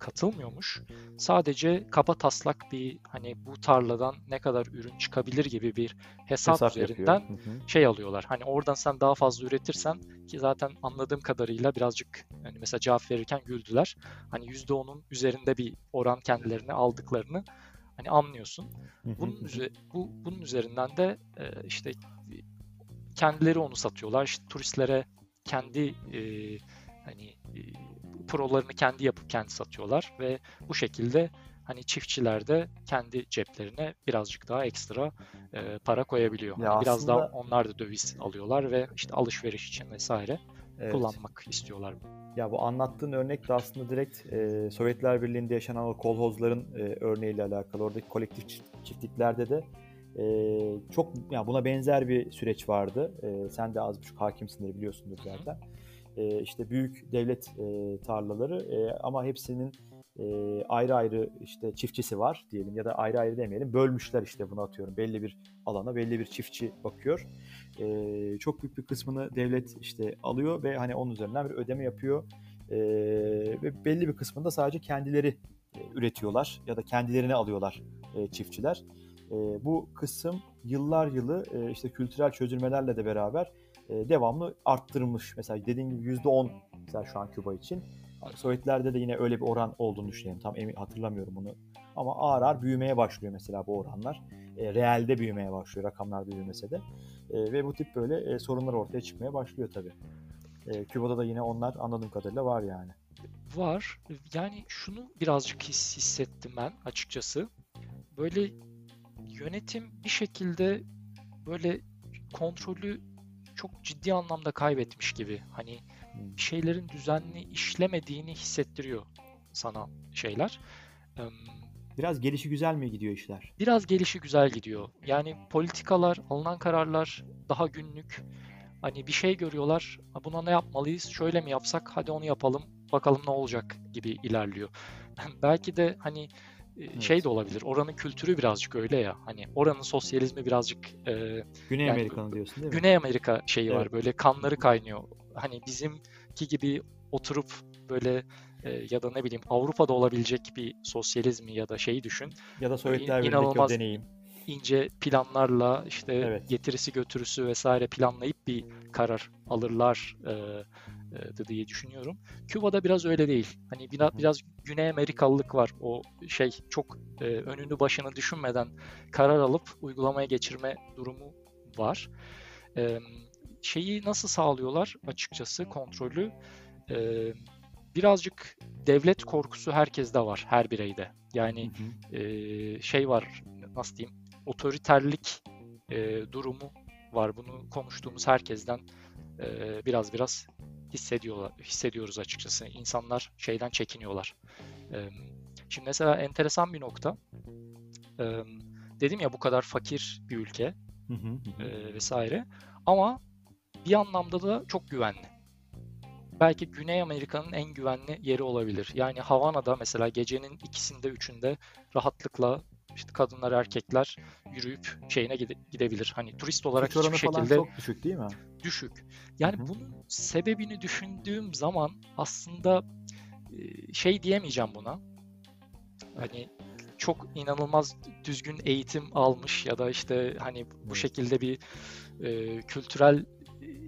katılmıyormuş. Sadece kaba taslak bir hani bu tarladan ne kadar ürün çıkabilir gibi bir hesap,
Hesap
üzerinden
yapıyor. Hı hı.
şey alıyorlar. Hani oradan sen daha fazla üretirsen ki zaten anladığım kadarıyla birazcık hani mesela cevap verirken güldüler. Hani %10'un üzerinde bir oran kendilerini aldıklarını hani anlıyorsun. Bunun, üzeri, bu, bunun üzerinden de e, işte kendileri onu satıyorlar. İşte turistlere kendi e, hani e, prolarını kendi yapıp kendi satıyorlar ve bu şekilde hani çiftçiler de kendi ceplerine birazcık daha ekstra e, para koyabiliyor. Ya hani biraz daha onlar da döviz alıyorlar ve işte alışveriş için vesaire evet. kullanmak istiyorlar.
Ya bu anlattığın örnek de aslında direkt e, Sovyetler Birliği'nde yaşanan o kolhozların e, örneğiyle alakalı. Oradaki kolektif çiftliklerde de e, çok yani buna benzer bir süreç vardı. E, sen de az buçuk hakimsindir biliyorsundur zaten. E, işte büyük devlet e, tarlaları e, ama hepsinin e, ayrı ayrı işte çiftçisi var diyelim ya da ayrı ayrı demeyelim. Bölmüşler işte bunu atıyorum. Belli bir alana belli bir çiftçi bakıyor. E, çok büyük bir kısmını devlet işte alıyor ve hani onun üzerinden bir ödeme yapıyor. E, ve belli bir kısmında sadece kendileri e, üretiyorlar ya da kendilerine alıyorlar e, çiftçiler. E, bu kısım yıllar yılı e, işte kültürel çözülmelerle de beraber devamlı arttırılmış. Mesela dediğim gibi %10 mesela şu an Küba için. Sovyetlerde de yine öyle bir oran olduğunu düşünüyorum. Tam emin hatırlamıyorum bunu. Ama ağır ağır büyümeye başlıyor mesela bu oranlar. E, realde büyümeye başlıyor rakamlarda büyümese de. E, ve bu tip böyle e, sorunlar ortaya çıkmaya başlıyor tabii. E, Küba'da da yine onlar anladığım kadarıyla var yani.
Var. Yani şunu birazcık his, hissettim ben açıkçası. Böyle yönetim bir şekilde böyle kontrolü çok ciddi anlamda kaybetmiş gibi. Hani hmm. bir şeylerin düzenli işlemediğini hissettiriyor sana şeyler.
Biraz gelişi güzel mi gidiyor işler?
Biraz gelişi güzel gidiyor. Yani politikalar, alınan kararlar daha günlük. Hani bir şey görüyorlar, buna ne yapmalıyız, şöyle mi yapsak, hadi onu yapalım, bakalım ne olacak gibi ilerliyor. [LAUGHS] Belki de hani evet. şey de olabilir. Oranın kültürü birazcık öyle ya. Hani oranın sosyalizmi birazcık
e, Güney yani, Amerika'nın diyorsun değil mi?
Güney Amerika şeyi evet. var. Böyle kanları kaynıyor. Hani bizimki gibi oturup böyle e, ya da ne bileyim Avrupa'da olabilecek bir sosyalizmi ya da şeyi düşün.
Ya da Sovyetler Birliği'ndeki o deneyim
ince planlarla işte evet. getirisi götürüsü vesaire planlayıp bir karar alırlar e, e, diye düşünüyorum. Küba'da biraz öyle değil. Hani biraz, biraz Güney Amerikalılık var. O şey çok e, önünü başını düşünmeden karar alıp uygulamaya geçirme durumu var. E, şeyi nasıl sağlıyorlar açıkçası kontrolü? E, birazcık devlet korkusu herkeste var, her bireyde. Yani hı hı. E, şey var, nasıl diyeyim, otoriterlik e, durumu var. Bunu konuştuğumuz herkesten e, biraz biraz hissediyorlar, hissediyoruz açıkçası. İnsanlar şeyden çekiniyorlar. E, şimdi mesela enteresan bir nokta. E, dedim ya bu kadar fakir bir ülke e, vesaire. Ama bir anlamda da çok güvenli. Belki Güney Amerika'nın en güvenli yeri olabilir. Yani Havana'da mesela gecenin ikisinde üçünde rahatlıkla işte kadınlar erkekler yürüyüp şeyine gide, gidebilir. Hani turist olarak Suç hiçbir şekilde
çok düşük değil mi?
Düşük. Yani Hı-hı. bunun sebebini düşündüğüm zaman aslında şey diyemeyeceğim buna. Hani çok inanılmaz düzgün eğitim almış ya da işte hani bu şekilde bir e, kültürel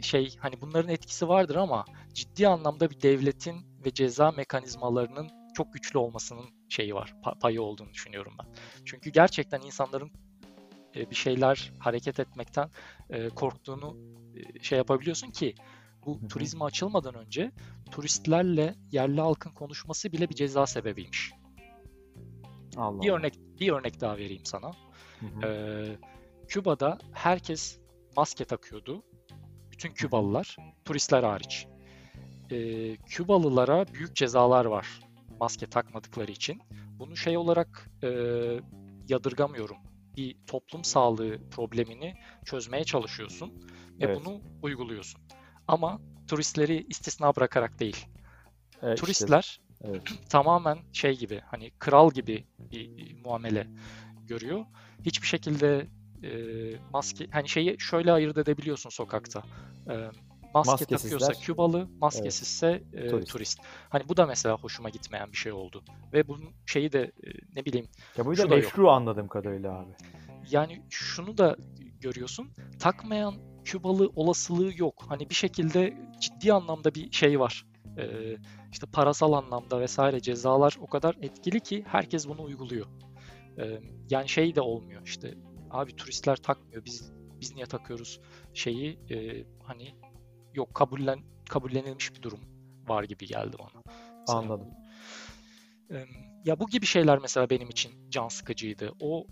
şey hani bunların etkisi vardır ama ciddi anlamda bir devletin ve ceza mekanizmalarının çok güçlü olmasının şeyi var, payı olduğunu düşünüyorum ben. Çünkü gerçekten insanların e, bir şeyler hareket etmekten e, korktuğunu e, şey yapabiliyorsun ki bu Hı-hı. turizme açılmadan önce turistlerle yerli halkın konuşması bile bir ceza sebebiymiş. Allah bir örnek bir örnek daha vereyim sana. Ee, Küba'da herkes maske takıyordu. Bütün Kübalılar, turistler hariç. Ee, Kübalılara büyük cezalar var maske takmadıkları için. Bunu şey olarak e, yadırgamıyorum. Bir toplum sağlığı problemini çözmeye çalışıyorsun ve evet. bunu uyguluyorsun. Ama turistleri istisna bırakarak değil. Evet, Turistler işte, evet. [CLEARS THROAT] tamamen şey gibi hani kral gibi bir muamele görüyor. Hiçbir şekilde e, maske hani şeyi şöyle ayırt edebiliyorsun sokakta. E, maske takıyorsa Kübalı, maskesizse evet. e, turist. turist. Hani bu da mesela hoşuma gitmeyen bir şey oldu. Ve bunun şeyi de e, ne bileyim.
Ya bu da meşru anladığım kadarıyla abi.
Yani şunu da görüyorsun. Takmayan Kübalı olasılığı yok. Hani bir şekilde ciddi anlamda bir şey var. e, işte parasal anlamda vesaire cezalar o kadar etkili ki herkes bunu uyguluyor. E, yani şey de olmuyor işte abi turistler takmıyor biz biz niye takıyoruz şeyi e, hani yok kabullen kabullenilmiş bir durum var gibi geldi bana.
Mesela, Anladım.
E, ya bu gibi şeyler mesela benim için can sıkıcıydı. O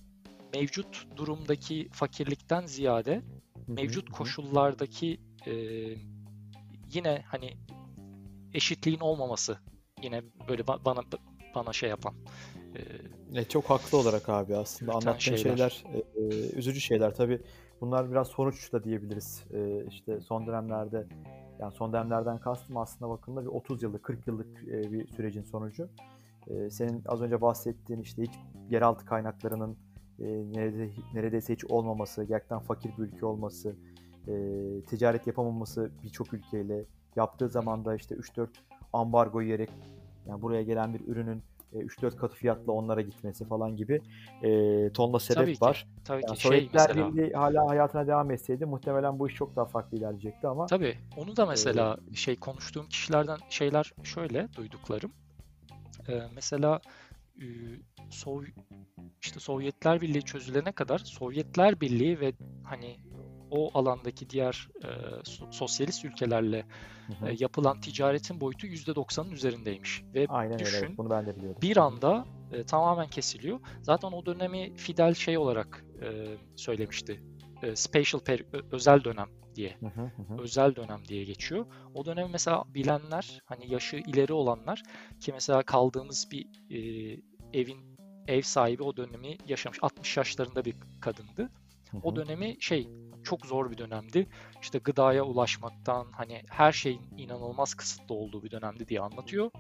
mevcut durumdaki fakirlikten ziyade mevcut koşullardaki e, yine hani eşitliğin olmaması yine böyle bana bana şey yapan.
E, çok haklı olarak abi aslında anlattığın şeyler, şeyler e, üzücü şeyler tabi. Bunlar biraz sonuç da diyebiliriz. E, işte son dönemlerde yani son dönemlerden kastım aslında bakımda bir 30 yıllık 40 yıllık e, bir sürecin sonucu. E, senin az önce bahsettiğin işte hiç yeraltı kaynaklarının e, nerede, neredeyse hiç olmaması, gerçekten fakir bir ülke olması, e, ticaret yapamaması birçok ülkeyle yaptığı zaman da işte 3-4 ambargo yiyerek yani buraya gelen bir ürünün 3-4 katı fiyatla onlara gitmesi falan gibi e, tonla sebep tabii ki, var. Tabii yani ki. Sovyetler şey Birliği hala hayatına devam etseydi muhtemelen bu iş çok daha farklı ilerleyecekti ama.
Tabii. Onu da mesela e, şey konuştuğum kişilerden şeyler şöyle duyduklarım. E, mesela e, Sov işte Sovyetler Birliği çözülene kadar Sovyetler Birliği ve hani o alandaki diğer e, sosyalist ülkelerle hı hı. E, yapılan ticaretin boyutu %90'ın üzerindeymiş. Ve
Aynen düşün, öyle. Bunu ben de biliyordum.
Bir anda e, tamamen kesiliyor. Zaten o dönemi Fidel şey olarak e, söylemişti. E, special per- özel dönem diye. Hı hı hı. Özel dönem diye geçiyor. O dönemi mesela bilenler, hani yaşı ileri olanlar ki mesela kaldığımız bir e, evin ev sahibi o dönemi yaşamış. 60 yaşlarında bir kadındı. O dönemi şey çok zor bir dönemdi. İşte gıdaya ulaşmaktan hani her şeyin inanılmaz kısıtlı olduğu bir dönemdi diye anlatıyor.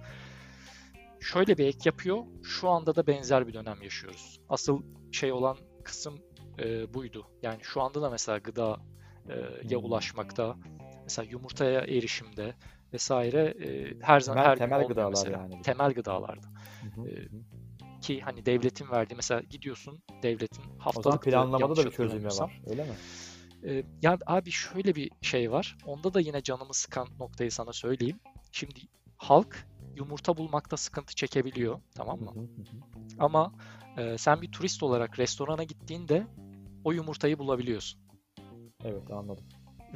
Şöyle bir ek yapıyor. Şu anda da benzer bir dönem yaşıyoruz. Asıl şey olan kısım e, buydu. Yani şu anda da mesela gıdaya e, ulaşmakta, mesela yumurtaya erişimde vesaire e, her zaman her
temel gıdalar mesela. yani.
Temel gıdalarda. Hı hı. E, ki hani devletin verdiği mesela gidiyorsun devletin haftalık o zaman
planlamada da bir çözümü var öyle mi?
Ee, ya abi şöyle bir şey var. Onda da yine canımı sıkan noktayı sana söyleyeyim. Şimdi halk yumurta bulmakta sıkıntı çekebiliyor tamam mı? Ama e, sen bir turist olarak restorana gittiğinde o yumurtayı bulabiliyorsun.
Evet anladım.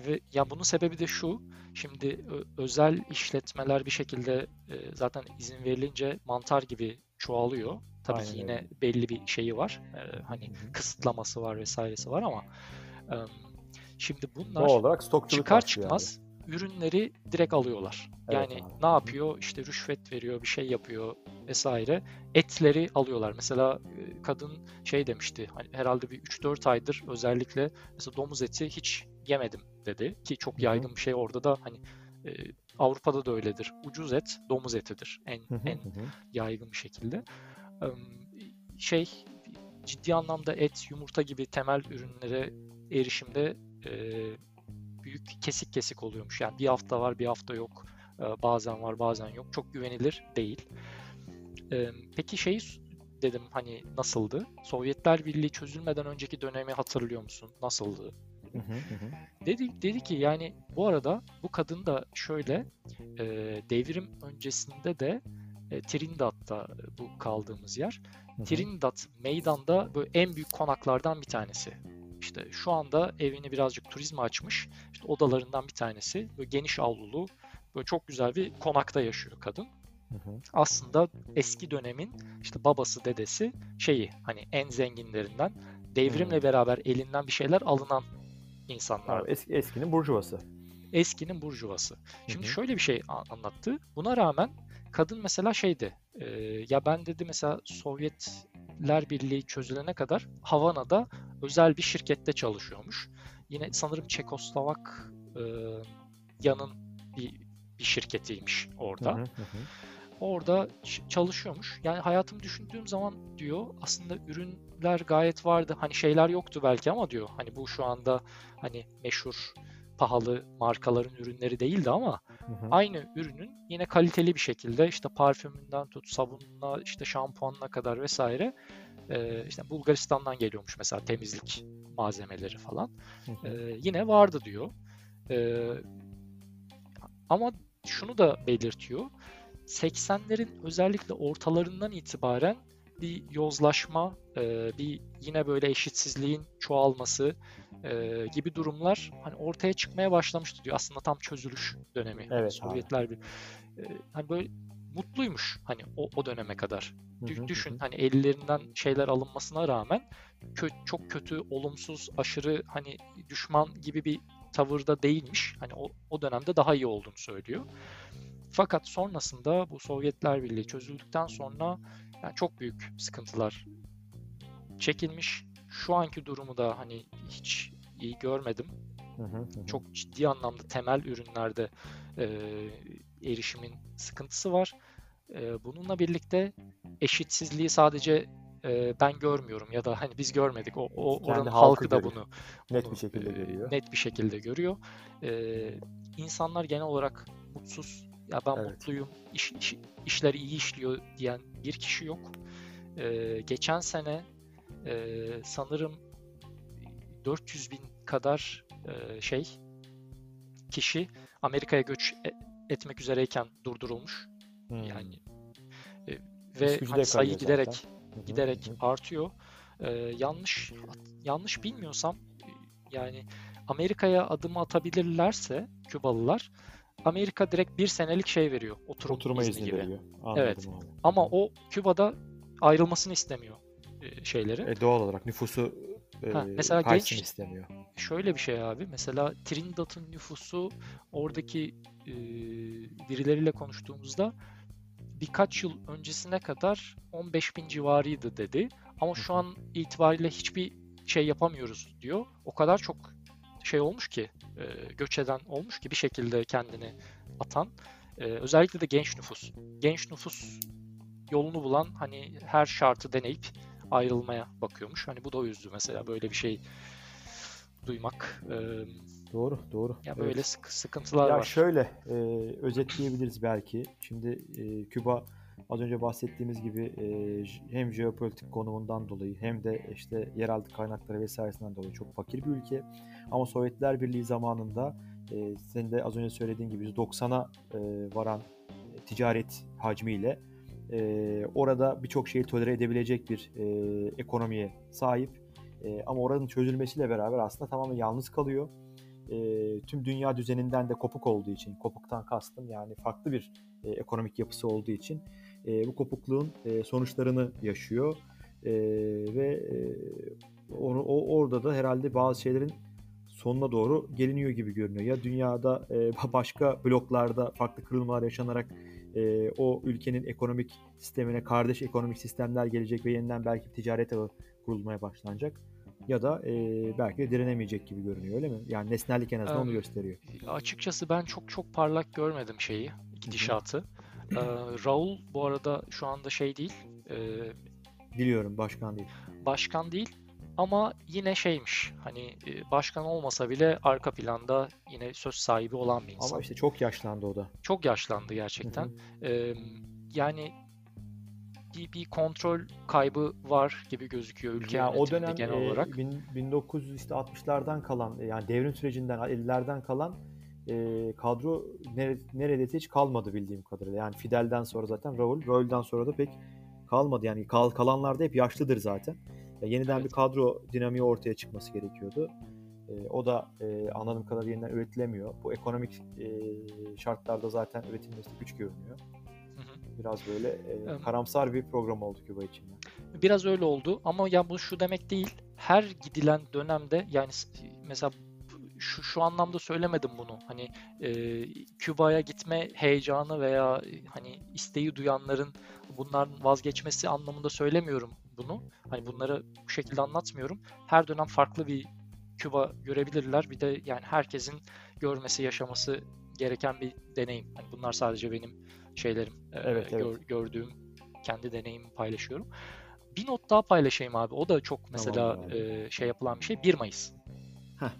Ve ya bunun sebebi de şu. Şimdi özel işletmeler bir şekilde e, zaten izin verilince mantar gibi çoğalıyor. Tabii Aynen ki yine öyle. belli bir şeyi var. Ee, hani kısıtlaması var vesairesi var ama e, şimdi bunlar Doğal olarak çıkar çıkmaz yani. ürünleri direkt alıyorlar. Evet, yani abi. ne yapıyor? İşte rüşvet veriyor, bir şey yapıyor vesaire. Etleri alıyorlar. Mesela kadın şey demişti. Hani herhalde bir 3-4 aydır özellikle mesela domuz eti hiç yemedim dedi ki çok yaygın Hı-hı. bir şey orada da hani e, Avrupa'da da öyledir. Ucuz et domuz etidir en en yaygın bir şekilde. E, şey ciddi anlamda et, yumurta gibi temel ürünlere erişimde e, büyük kesik kesik oluyormuş. Yani bir hafta var, bir hafta yok. E, bazen var, bazen yok. Çok güvenilir değil. E, peki şey dedim hani nasıldı? Sovyetler Birliği çözülmeden önceki dönemi hatırlıyor musun? Nasıldı? Hı hı Dedi, dedi ki yani bu arada bu kadın da şöyle e, devrim öncesinde de e, Trinidad'da bu kaldığımız yer. Trindad meydanda böyle en büyük konaklardan bir tanesi. İşte şu anda evini birazcık turizme açmış. İşte odalarından bir tanesi. Böyle geniş avlulu, böyle çok güzel bir konakta yaşıyor kadın. Hı hı. Aslında eski dönemin işte babası, dedesi şeyi hani en zenginlerinden devrimle beraber elinden bir şeyler alınan insanlar.
Abi, eski, eskinin burjuvası.
Eskinin burjuvası. Şimdi Hı-hı. şöyle bir şey anlattı. Buna rağmen kadın mesela şeydi. E, ya ben dedi mesela Sovyetler Birliği çözülene kadar Havana'da özel bir şirkette çalışıyormuş. Yine sanırım Çekoslovak e, yanın bir, bir şirketiymiş orada. Hı hı hı. Orada çalışıyormuş. Yani hayatımı düşündüğüm zaman diyor aslında ürünler gayet vardı. Hani şeyler yoktu belki ama diyor hani bu şu anda hani meşhur pahalı markaların ürünleri değildi ama hı hı. aynı ürünün yine kaliteli bir şekilde işte parfümünden tut sabununa işte şampuanına kadar vesaire e, işte Bulgaristan'dan geliyormuş mesela temizlik malzemeleri falan. Hı hı. E, yine vardı diyor. E, ama şunu da belirtiyor. 80'lerin özellikle ortalarından itibaren bir yozlaşma, e, bir yine böyle eşitsizliğin çoğalması e, gibi durumlar hani ortaya çıkmaya başlamıştı diyor. Aslında tam çözülüş dönemi.
Evet, yani
Sovyetler bir e, hani böyle mutluymuş hani o, o döneme kadar. Hı hı, Düşün hani ellerinden şeyler alınmasına rağmen kö çok kötü, olumsuz, aşırı hani düşman gibi bir tavırda değilmiş. Hani o, o dönemde daha iyi olduğunu söylüyor. Fakat sonrasında bu Sovyetler Birliği çözüldükten sonra yani çok büyük sıkıntılar çekilmiş. Şu anki durumu da hani hiç iyi görmedim. Hı hı Çok ciddi anlamda temel ürünlerde e, erişimin sıkıntısı var. E, bununla birlikte eşitsizliği sadece e, ben görmüyorum ya da hani biz görmedik. O, o oranın halkı da bunu
net bir şekilde görüyor.
Net bir şekilde görüyor. E, insanlar genel olarak mutsuz. Ya ben evet. mutluyum. İş, iş, işler iyi işliyor diyen bir kişi yok. E, geçen sene e, sanırım 400 bin kadar e, şey kişi Amerika'ya göç e, etmek üzereyken durdurulmuş. Hmm. Yani e, ve hani sayı giderek zaten. giderek Hı-hı. artıyor. E, yanlış yanlış bilmiyorsam yani Amerika'ya adım atabilirlerse Kübalılar Amerika direkt bir senelik şey veriyor. Oturum
Oturma izni, izni gibi. veriyor.
Anladım evet. Abi. Ama o Küba'da ayrılmasını istemiyor şeyleri.
E, doğal olarak nüfusu e, ha, mesela genç istemiyor.
Şöyle bir şey abi. Mesela Trinidad'ın nüfusu oradaki e, birileriyle konuştuğumuzda birkaç yıl öncesine kadar 15 bin civarıydı dedi. Ama şu an itibariyle hiçbir şey yapamıyoruz diyor. O kadar çok şey olmuş ki, e, göç eden olmuş ki bir şekilde kendini atan. E, özellikle de genç nüfus. Genç nüfus yolunu bulan hani her şartı deneyip ayrılmaya bakıyormuş. Hani bu da üzdü mesela böyle bir şey duymak. E,
doğru, doğru.
Ya böyle evet. sık sıkıntılar
ya
var.
Şöyle e, özetleyebiliriz belki. Şimdi e, Küba az önce bahsettiğimiz gibi e, hem jeopolitik konumundan dolayı hem de işte yeraltı kaynakları vesairesinden dolayı çok fakir bir ülke. Ama Sovyetler Birliği zamanında e, senin de az önce söylediğin gibi 190'a e, varan ticaret hacmiyle e, orada birçok şeyi tolere edebilecek bir e, ekonomiye sahip. E, ama oranın çözülmesiyle beraber aslında tamamen yalnız kalıyor. E, tüm dünya düzeninden de kopuk olduğu için, kopuktan kastım yani farklı bir e, ekonomik yapısı olduğu için e, bu kopukluğun e, sonuçlarını yaşıyor. E, ve e, onu, o, orada da herhalde bazı şeylerin sonuna doğru geliniyor gibi görünüyor. Ya dünyada e, başka bloklarda farklı kırılmalar yaşanarak e, o ülkenin ekonomik sistemine kardeş ekonomik sistemler gelecek ve yeniden belki ticaret ağı kurulmaya başlanacak. Ya da e, belki de direnemeyecek gibi görünüyor öyle mi? Yani nesnellik en azından ee, onu gösteriyor.
Açıkçası ben çok çok parlak görmedim şeyi, gidişatı. Ee, Raul bu arada şu anda şey değil. E,
Biliyorum başkan değil.
Başkan değil ama yine şeymiş hani e, başkan olmasa bile arka planda yine söz sahibi olan bir insan.
Ama işte çok yaşlandı o da.
Çok yaşlandı gerçekten. Ee, yani bir, bir kontrol kaybı var gibi gözüküyor ülke ya o dönem genel e, olarak.
1960'lardan kalan yani devrim sürecinden 50'lerden kalan e, kadro neredeyse hiç kalmadı bildiğim kadarıyla. Yani Fidel'den sonra zaten Raul, Raul'dan sonra da pek kalmadı. Yani kal, kalanlar da hep yaşlıdır zaten. Ya yeniden evet. bir kadro dinamiği ortaya çıkması gerekiyordu. E, o da e, anladığım kadarıyla yeniden üretilemiyor. Bu ekonomik e, şartlarda zaten üretilmesi güç görünüyor. Biraz böyle e, karamsar bir program oldu Küba için.
Biraz öyle oldu ama ya bu şu demek değil. Her gidilen dönemde yani mesela şu, şu anlamda söylemedim bunu. Hani e, Küba'ya gitme heyecanı veya hani isteği duyanların bunların vazgeçmesi anlamında söylemiyorum bunu. Hani bunları bu şekilde anlatmıyorum. Her dönem farklı bir Küba görebilirler. Bir de yani herkesin görmesi, yaşaması gereken bir deneyim. Hani bunlar sadece benim şeylerim. E, evet, e, evet. gördüğüm kendi deneyimimi paylaşıyorum. Bir not daha paylaşayım abi. O da çok mesela tamam, e, şey yapılan bir şey. 1 Mayıs.
Heh.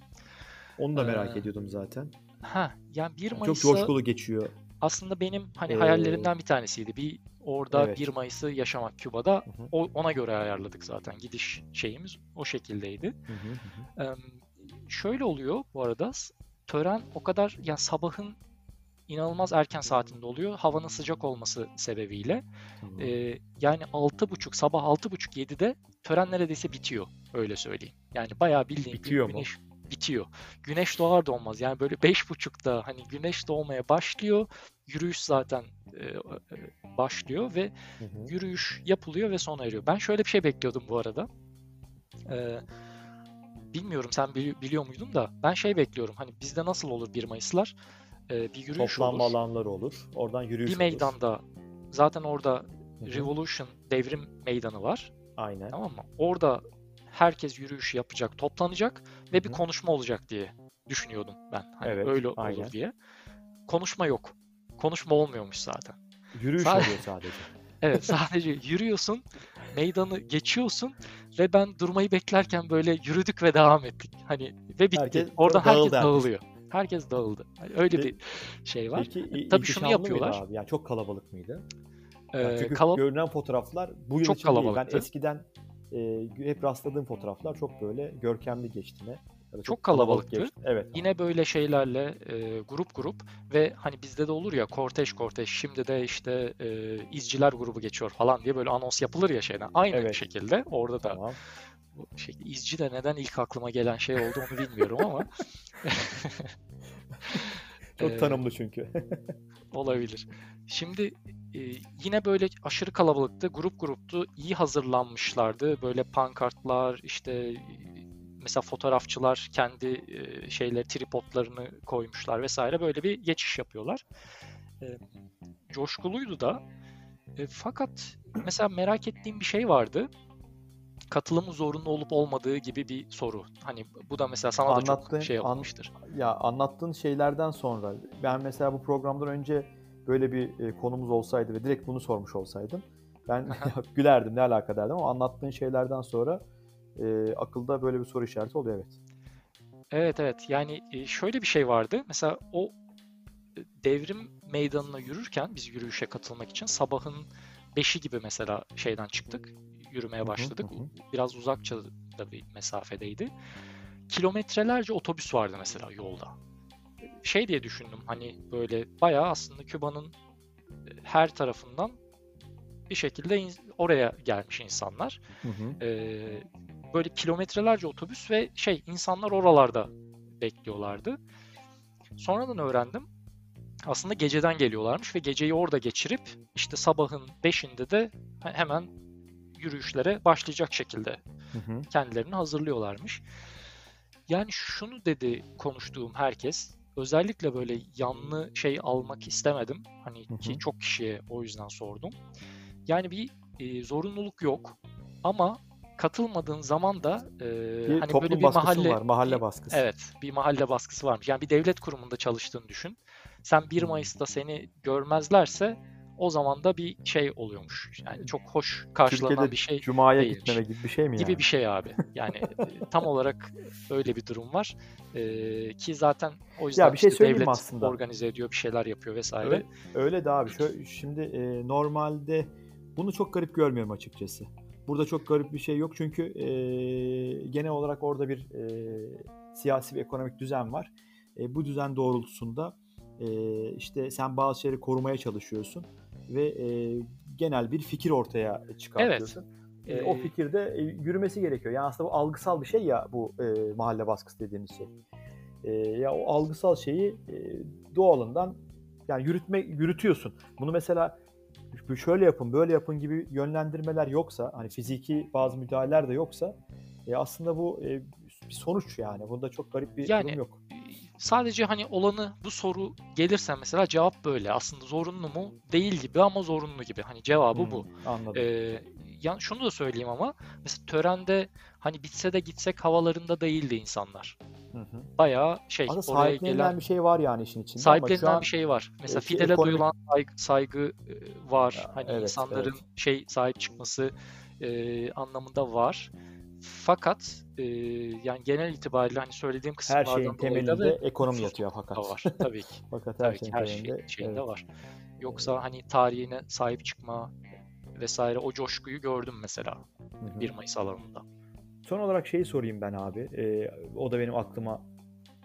Onu da merak ee, ediyordum zaten.
Ha, yani 1
Mayıs'ı çok coşkulu geçiyor.
Aslında benim hani ee, hayallerimden bir tanesiydi. Bir orada evet. 1 Mayıs'ı yaşamak Küba'da. Hı hı. O, ona göre ayarladık zaten. Gidiş şeyimiz o şekildeydi. Hı hı hı. Ee, şöyle oluyor bu arada. Tören o kadar yani sabahın inanılmaz erken saatinde oluyor. Havanın sıcak olması sebebiyle.
Tamam.
Ee, yani 6.30 sabah 6.30-7'de tören neredeyse bitiyor öyle söyleyeyim. Yani bayağı bildiğin
Bitiyor mu?
güneş bitiyor. Güneş doğar doğmaz yani böyle 5.30'da hani güneş doğmaya başlıyor. Yürüyüş zaten e, e, başlıyor ve
Hı hı.
yürüyüş yapılıyor ve sona eriyor. Ben şöyle bir şey bekliyordum bu arada. Ee, bilmiyorum sen bili- biliyor muydun da ben şey bekliyorum. Hani bizde nasıl olur 1 Mayıslar? Ee, bir yürüyüş
Toplanma
olur.
alanları olur. Oradan yürüyüş
Bir
olur.
meydanda zaten orada
Hı hı.
Revolution devrim meydanı var.
Aynen.
Tamam mı? Orada herkes yürüyüş yapacak, toplanacak ve bir konuşma olacak diye düşünüyordum ben. Hani
Evet,
öyle
aynen.
olur diye. Konuşma yok. Konuşma olmuyormuş zaten.
Yürüyüş
Sadece-
oluyor sadece. [LAUGHS]
Evet sadece yürüyorsun, meydanı geçiyorsun ve ben durmayı beklerken böyle yürüdük ve devam ettik. Hani ve bitti.
Herkes
Oradan herkes dağılıyor. Herkes dağıldı. Hani öyle bir şey var.
Peki
Tabii şunu yapıyorlar.
Abi? Yani çok kalabalık mıydı?
Ee,
Yani çünkü
kala-
görünen fotoğraflar bu yıl
Çok
için değil. Ben
kalabalıktı.
eskiden e, hep rastladığım fotoğraflar çok böyle görkemli geçti mi? Ya da
Çok
kalabalık
kalabalıktı.
geçti. Evet.
Yine böyle şeylerle e, grup grup ve hani bizde de olur ya kortej kortej şimdi de işte e, izciler grubu geçiyor falan diye böyle anons yapılır ya şeyden. Aynı
Evet.
şekilde orada da
Tamam.
şey, izci de neden ilk aklıma gelen şey oldu onu bilmiyorum ama [LAUGHS]
Çok
Ee,
tanımlı çünkü. [LAUGHS]
olabilir. Şimdi e, yine böyle aşırı kalabalıktı. Grup gruptu. iyi hazırlanmışlardı. Böyle pankartlar işte mesela fotoğrafçılar kendi e, şeyleri tripodlarını koymuşlar vesaire böyle bir geçiş yapıyorlar. E, coşkuluydu da. E, fakat mesela merak ettiğim bir şey vardı. Katılımı zorunlu olup olmadığı gibi bir soru. Hani bu da mesela sana da
Anlattığın-
çok şey
an-
yapılmıştır.
ya anlattığın şeylerden sonra ben mesela bu programdan önce böyle bir e, konumuz olsaydı ve direkt bunu sormuş olsaydım ben [LAUGHS] gülerdim ne alaka derdim ama anlattığın şeylerden sonra e, akılda böyle bir soru işareti oluyor evet.
Evet evet yani e, şöyle bir şey vardı. Mesela o e, devrim meydanına yürürken biz yürüyüşe katılmak için sabahın 5'i gibi mesela şeyden çıktık. Yürümeye başladık.
hı hı.
Biraz uzakça da bir mesafedeydi. Kilometrelerce otobüs vardı mesela yolda. Şey diye düşündüm hani böyle bayağı aslında Küba'nın e, her tarafından bir şekilde in- oraya gelmiş insanlar.
Hı hı.
Ee, böyle kilometrelerce otobüs ve şey insanlar oralarda bekliyorlardı. Sonradan öğrendim. Aslında geceden geliyorlarmış ve geceyi orada geçirip işte sabahın 5'inde de he- hemen yürüyüşlere başlayacak şekilde
Hı hı.
kendilerini hazırlıyorlarmış. Yani şunu dedi konuştuğum herkes. Özellikle böyle yanlı şey almak istemedim. Hani
Hı hı.
ki çok kişiye o yüzden sordum. Yani bir e, zorunluluk yok ama katılmadığın zaman da e,
Bir
hani böyle bir mahalle
var, mahalle baskısı.
Evet, bir mahalle baskısı varmış. Yani bir devlet kurumunda çalıştığını düşün. Sen 1
Hmm.
Mayıs'ta seni görmezlerse o zaman da bir şey oluyormuş. Yani çok hoş karşılanan
Türkiye'de
bir şey
Cuma'ya
değilmiş.
gitmeme gibi bir şey mi
gibi
yani?
bir şey abi. Yani [LAUGHS] e, tam olarak öyle bir durum var. Ee, ki zaten o yüzden
bir şey
işte devlet
aslında?
organize ediyor, bir şeyler yapıyor vesaire.
Öyle, öyle de abi. Şöyle, şimdi e, normalde bunu çok garip görmüyorum açıkçası. Burada çok garip bir şey yok çünkü e, genel olarak orada bir e, siyasi ve ekonomik düzen var. E, bu düzen doğrultusunda e, işte sen bazı şeyleri korumaya çalışıyorsun ve e, genel bir fikir ortaya çıkartıyorsun. E, o
Ee,
fikirde e, yürümesi gerekiyor. Yani aslında bu algısal bir şey ya bu e, mahalle baskısı dediğimiz şey. E, ya o algısal şeyi e, doğalından yani yürütme yürütüyorsun. Bunu mesela şöyle yapın, böyle yapın gibi yönlendirmeler yoksa, hani fiziki bazı müdahaleler de yoksa e, aslında bu e, bir sonuç yani. Bunda çok garip bir
Yani-
durum yok.
Sadece hani olanı bu soru gelirse mesela cevap böyle. Aslında zorunlu mu? Değil gibi ama zorunlu gibi. Hani cevabı
Hmm,
bu.
Anladım.
Ee, yani şunu da söyleyeyim ama mesela törende hani bitse de gitsek havalarında değildi insanlar.
Hı hı.
Bayağı şey
Aslında
oraya gelen
bir şey var yani işin içinde
sahiplenilen
an
bir şey var. Mesela
ki
Fidel'e
ekonomik-
duyulan saygı, saygı e, var.
Ya,
hani
evet,
insanların
evet.
şey sahip çıkması e, anlamında var. Fakat e, yani genel itibariyle hani söylediğim
her
kısımlardan
şeyin
dolayı da
temelinde
ve
ekonomi yatıyor fakat.
da var. Tabii ki. [LAUGHS]
fakat her
Tabii
şeyin
her
temelinde
şeyinde
evet.
var. Yoksa hani tarihine sahip çıkma vesaire o coşkuyu gördüm mesela
Hı hı.
1 Mayıs alanında.
Son olarak şeyi sorayım ben abi. Ee, o da benim aklıma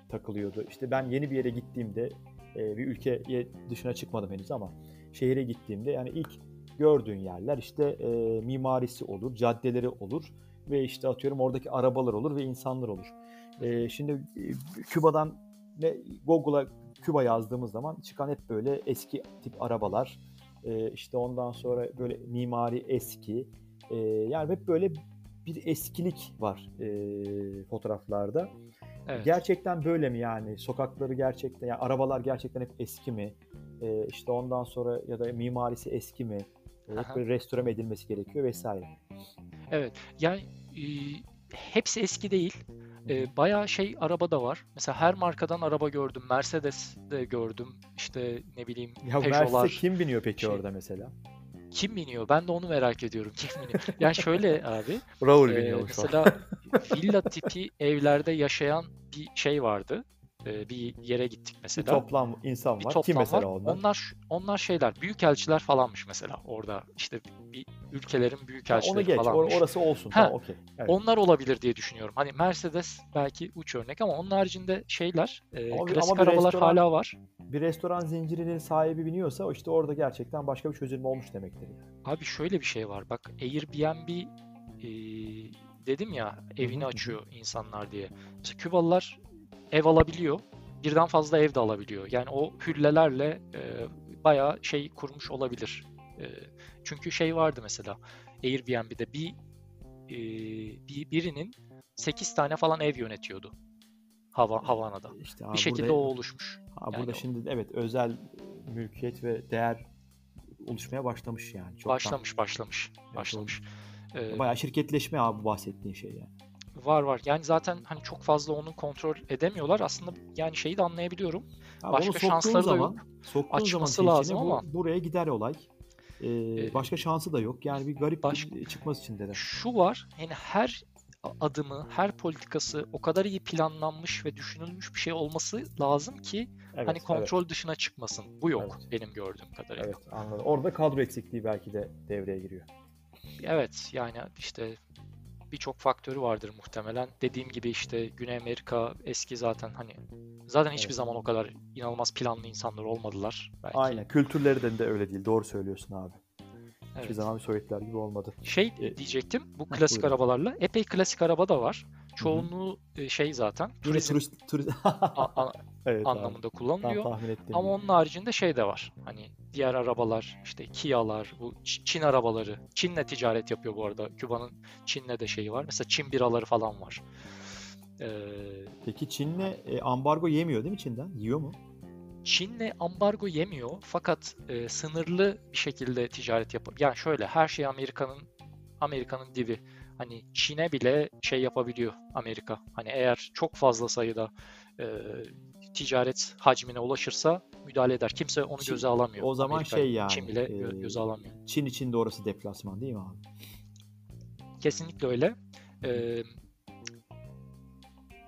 takılıyordu. İşte ben yeni bir yere gittiğimde E, bir ülkeye dışına çıkmadım henüz ama şehire gittiğimde yani ilk gördüğün yerler işte e, mimarisi olur, caddeleri olur ve işte atıyorum oradaki arabalar olur ve insanlar olur. E, şimdi Küba'dan ne Google'a Küba yazdığımız zaman çıkan hep böyle eski tip arabalar. E, işte ondan sonra böyle mimari eski. E, yani hep böyle bir eskilik var e, fotoğraflarda. Evet. Gerçekten böyle mi yani? Sokakları gerçekten, yani arabalar gerçekten hep eski mi? E, işte ondan sonra ya da mimarisi eski mi? E, hep böyle restore edilmesi gerekiyor vesaire.
Evet. Yani e, hepsi eski değil. E, bayağı şey araba da var. Mesela her markadan araba gördüm. Mercedes de gördüm. İşte ne bileyim
ya Peugeot'lar. Mercedes kim biniyor peki şey, orada mesela?
Kim biniyor? Ben de onu merak ediyorum. Kim biniyor? Yani şöyle [LAUGHS] abi.
Raul e, biniyor
Mesela villa tipi evlerde yaşayan bir şey vardı. E, bir yere gittik mesela.
Bir toplam insan var. Bir toplam Kim mesela var. onlar?
Onlar onlar şeyler, büyükelçiler falanmış mesela orada. İşte bir ülkelerin büyükelçileri onu geç, falanmış.
orası olsun. Ha, tamam, okay.
evet. Onlar olabilir diye düşünüyorum. Hani Mercedes belki uç örnek ama onun haricinde şeyler, e, ama, klasik ama arabalar restoran, hala var.
Bir restoran zincirinin sahibi biniyorsa işte orada gerçekten başka bir çözüm olmuş demektir. Yani.
Abi şöyle bir şey var. Bak Airbnb e, dedim ya evini açıyor insanlar diye. Mesela Kübalılar ev alabiliyor. Birden fazla ev de alabiliyor. Yani o hüllelerle e, bayağı şey kurmuş olabilir. E, çünkü şey vardı mesela Airbnb'de bir, e, bir birinin 8 tane falan ev yönetiyordu. Hava, Havana'da. İşte bir şekilde burada, o oluşmuş.
Ha, yani burada o. şimdi evet özel mülkiyet ve değer oluşmaya başlamış yani.
Çoktan. Başlamış, başlamış, başlamış.
Ee, Bayağı şirketleşme abi bahsettiğin şey yani.
Var var. Yani zaten hani çok fazla onu kontrol edemiyorlar. Aslında yani şeyi de anlayabiliyorum.
Abi Başka şansları zaman, da yok. Açması lazım ama bu, buraya gider olay. Ee, ee, başka şansı da yok. Yani bir garip baş... çıkması için de.
Şu var. Yani her adımı, her politikası o kadar iyi planlanmış ve düşünülmüş bir şey olması lazım ki evet, hani kontrol evet. dışına çıkmasın. Bu yok evet. benim gördüğüm kadarıyla.
Evet, anladım. Orada kadro eksikliği belki de devreye giriyor.
Evet, yani işte birçok faktörü vardır muhtemelen. Dediğim gibi işte Güney Amerika eski zaten hani zaten hiçbir evet. zaman o kadar inanılmaz planlı insanlar olmadılar.
Belki. Aynen. Kültürleri de öyle değil. Doğru söylüyorsun abi. Evet. Hiçbir zaman Sovyetler gibi olmadı.
Şey ee, diyecektim. Bu klasik buyurun. arabalarla epey klasik araba da var. Çoğunluğu Hı-hı. şey zaten turizm, turist, turist. [LAUGHS] a, a, evet, anlamında abi. kullanılıyor. Ama onun haricinde şey de var. Hani diğer arabalar işte Kia'lar, bu Çin arabaları. Çin'le ticaret yapıyor bu arada. Küba'nın Çin'le de şeyi var. Mesela Çin biraları falan var.
Ee, Peki Çin'le e, ambargo yemiyor değil mi Çin'den? Yiyor mu?
Çin'le ambargo yemiyor fakat e, sınırlı bir şekilde ticaret yapıyor. Yani şöyle her şey Amerika'nın Amerika'nın dibi. Hani Çin'e bile şey yapabiliyor Amerika. Hani eğer çok fazla sayıda e, ticaret hacmine ulaşırsa müdahale eder. Kimse onu Çin, göze alamıyor.
O zaman Amerika, şey yani.
Çin bile e, göze alamıyor.
Çin için de orası deplasman değil mi abi?
Kesinlikle öyle. E,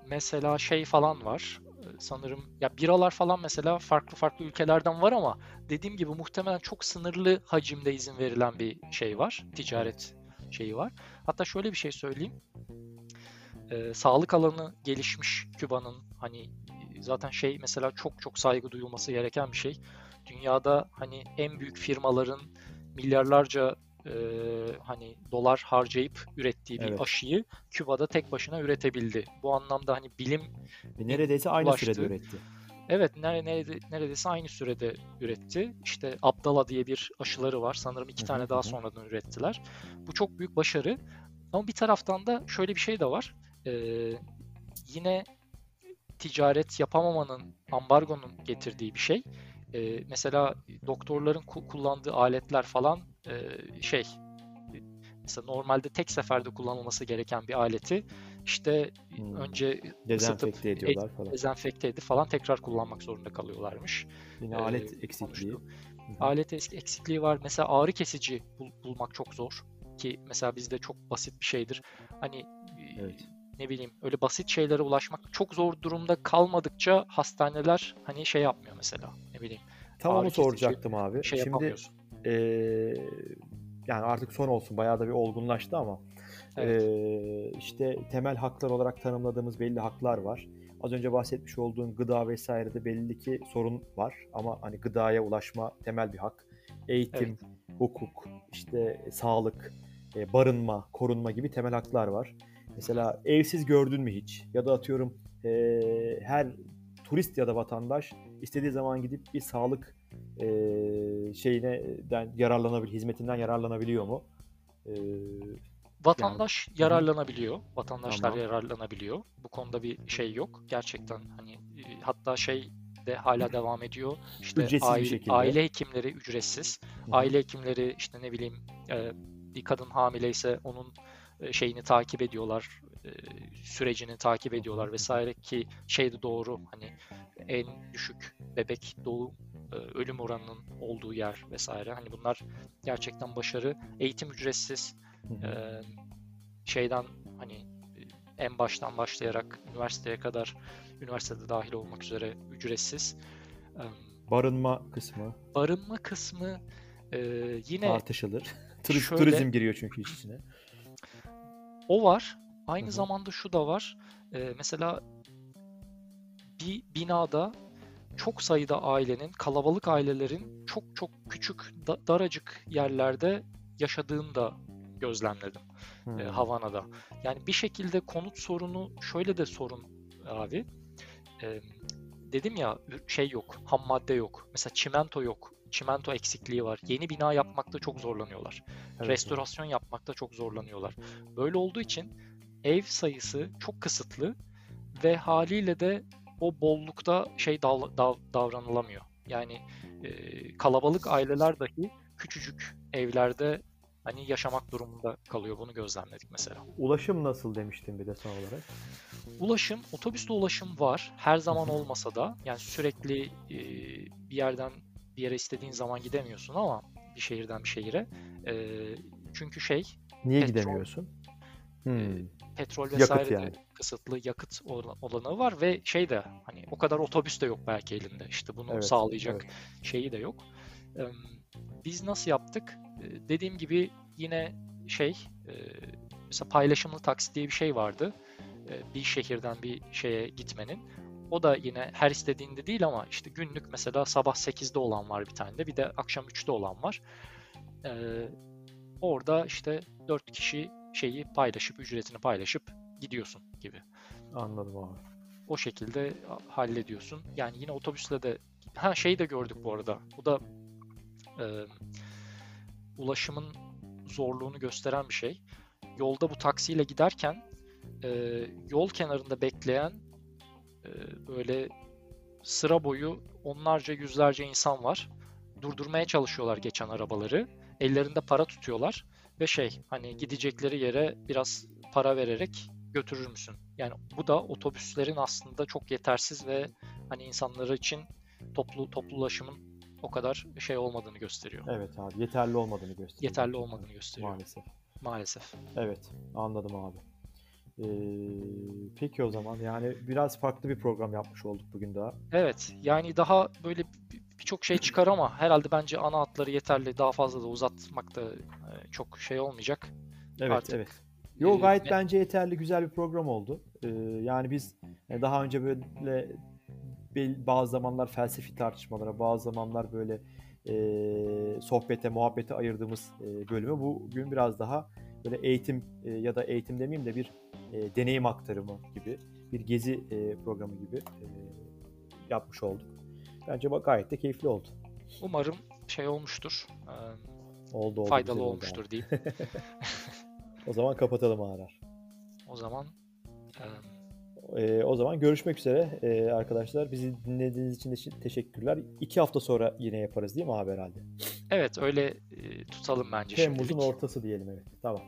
mesela şey falan var sanırım ya biralar falan mesela farklı farklı ülkelerden var ama dediğim gibi muhtemelen çok sınırlı hacimde izin verilen bir şey var. Ticaret şeyi var. Hatta şöyle bir şey söyleyeyim. Ee, sağlık alanı gelişmiş Küba'nın hani zaten şey mesela çok çok saygı duyulması gereken bir şey. Dünyada hani en büyük firmaların milyarlarca e, hani dolar harcayıp ürettiği bir evet. aşıyı Küba'da tek başına üretebildi. Bu anlamda hani bilim
neredeyse aynı ulaştı. sürede üretti.
Evet nerede, neredeyse aynı sürede üretti. İşte Abdala diye bir aşıları var. Sanırım iki tane daha sonradan ürettiler. Bu çok büyük başarı. Ama bir taraftan da şöyle bir şey de var. Ee, yine ticaret yapamamanın, ambargonun getirdiği bir şey. Ee, mesela doktorların kullandığı aletler falan e, şey mesela normalde tek seferde kullanılması gereken bir aleti işte hmm. önce
dezenfekte ediyorlar falan.
Dezenfekte edip falan tekrar kullanmak zorunda kalıyorlarmış.
Yine ee, alet eksikliği.
Alet eksikliği var. Mesela ağrı kesici bul, bulmak çok zor ki mesela bizde çok basit bir şeydir. Hani evet. Ne bileyim öyle basit şeylere ulaşmak çok zor durumda kalmadıkça hastaneler hani şey yapmıyor mesela. Ne bileyim.
Tam onu soracaktım abi. Şey Şimdi e, yani artık son olsun bayağı da bir olgunlaştı ama evet. e, işte temel haklar olarak tanımladığımız belli haklar var. Az önce bahsetmiş olduğun gıda vesairede belli ki sorun var ama hani gıdaya ulaşma temel bir hak. Eğitim, evet. hukuk, işte sağlık, barınma, korunma gibi temel haklar var. Mesela evsiz gördün mü hiç? Ya da atıyorum e, her turist ya da vatandaş istediği zaman gidip bir sağlık e, şeyine yararlanabilir, hizmetinden yararlanabiliyor mu?
E, Vatandaş yani, yararlanabiliyor. Vatandaşlar tamam. yararlanabiliyor. Bu konuda bir şey yok. Gerçekten hani hatta şey de hala devam ediyor. İşte ücretsiz aile, aile hekimleri ücretsiz. Hı. Aile hekimleri işte ne bileyim e, bir kadın hamileyse onun şeyini takip ediyorlar, sürecini takip ediyorlar vesaire ki şey de doğru hani en düşük bebek doğum ölüm oranının olduğu yer vesaire hani bunlar gerçekten başarı. Eğitim ücretsiz şeyden hani en baştan başlayarak üniversiteye kadar üniversitede dahil olmak üzere ücretsiz.
Barınma kısmı.
Barınma kısmı e, yine
tartışılır. [LAUGHS] Turiz, şöyle, turizm giriyor çünkü içine.
O var. Aynı Hı-hı. zamanda şu da var. E, mesela bir binada çok sayıda ailenin, kalabalık ailelerin çok çok küçük, da, daracık yerlerde yaşadığını da gözlemledim hmm. e, Havana'da. Yani bir şekilde konut sorunu şöyle de sorun abi. E, dedim ya şey yok, ham madde yok. Mesela çimento yok. Çimento eksikliği var. Yeni bina yapmakta çok zorlanıyorlar. Evet. Restorasyon yapmakta çok zorlanıyorlar. Böyle olduğu için ev sayısı çok kısıtlı ve haliyle de o bollukta şey dav, dav, davranılamıyor. Yani e, kalabalık aileler dahi küçücük evlerde hani yaşamak durumunda kalıyor. Bunu gözlemledik mesela.
Ulaşım nasıl demiştin bir de son olarak?
Ulaşım, otobüsle ulaşım var. Her zaman olmasa da yani sürekli e, bir yerden bir yere istediğin zaman gidemiyorsun ama bir şehirden bir şehire. E, çünkü şey...
Niye petrol, gidemiyorsun?
Hmm. E, petrol vesaire yani. kısıtlı yakıt olanı var ve şey de hani o kadar otobüs de yok belki elinde. İşte bunu evet, sağlayacak evet. şeyi de yok. Biz nasıl yaptık? Dediğim gibi yine şey mesela paylaşımlı taksi diye bir şey vardı. Bir şehirden bir şeye gitmenin. O da yine her istediğinde değil ama işte günlük mesela sabah 8'de olan var bir tane de bir de akşam 3'te olan var. orada işte 4 kişi şeyi paylaşıp ücretini paylaşıp gidiyorsun gibi.
Anladım abi.
O şekilde hallediyorsun. Yani yine otobüsle de ha şeyi de gördük bu arada. Bu da e, ulaşımın zorluğunu gösteren bir şey. Yolda bu taksiyle giderken e, yol kenarında bekleyen böyle sıra boyu onlarca yüzlerce insan var. Durdurmaya çalışıyorlar geçen arabaları. Ellerinde para tutuyorlar ve şey hani gidecekleri yere biraz para vererek götürür müsün? Yani bu da otobüslerin aslında çok yetersiz ve hani insanları için toplu toplu ulaşımın o kadar şey olmadığını gösteriyor.
Evet abi yeterli olmadığını gösteriyor.
Yeterli olmadığını gösteriyor.
Maalesef.
Maalesef.
Evet anladım abi. Ee, peki o zaman yani biraz farklı bir program yapmış olduk bugün daha.
Evet yani daha böyle birçok şey çıkar ama herhalde bence ana hatları yeterli. Daha fazla da uzatmak da çok şey olmayacak.
Evet Artık, evet. Yo gayet e, bence yeterli güzel bir program oldu. Ee, yani biz e, daha önce böyle bazı zamanlar felsefi tartışmalara, bazı zamanlar böyle e, sohbete, muhabbete ayırdığımız e, bölümü bugün biraz daha böyle eğitim e, ya da eğitim demeyeyim de bir e, deneyim aktarımı gibi, bir gezi e, programı gibi e, yapmış olduk. Bence bak gayet de keyifli oldu.
Umarım şey olmuştur. E,
oldu, oldu
faydalı olmuştur diyeyim. [LAUGHS]
o zaman kapatalım Arar.
O zaman e,
e, o zaman görüşmek üzere e, arkadaşlar. Bizi dinlediğiniz için de teşekkürler. İki hafta sonra yine yaparız değil mi abi herhalde?
Evet öyle e, tutalım bence
Temmuz'un şimdilik. ortası diyelim evet. Tamam.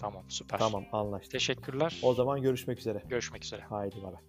Tamam süper.
Tamam anlaştık.
Teşekkürler.
O zaman görüşmek üzere.
Görüşmek üzere.
Haydi bay bay.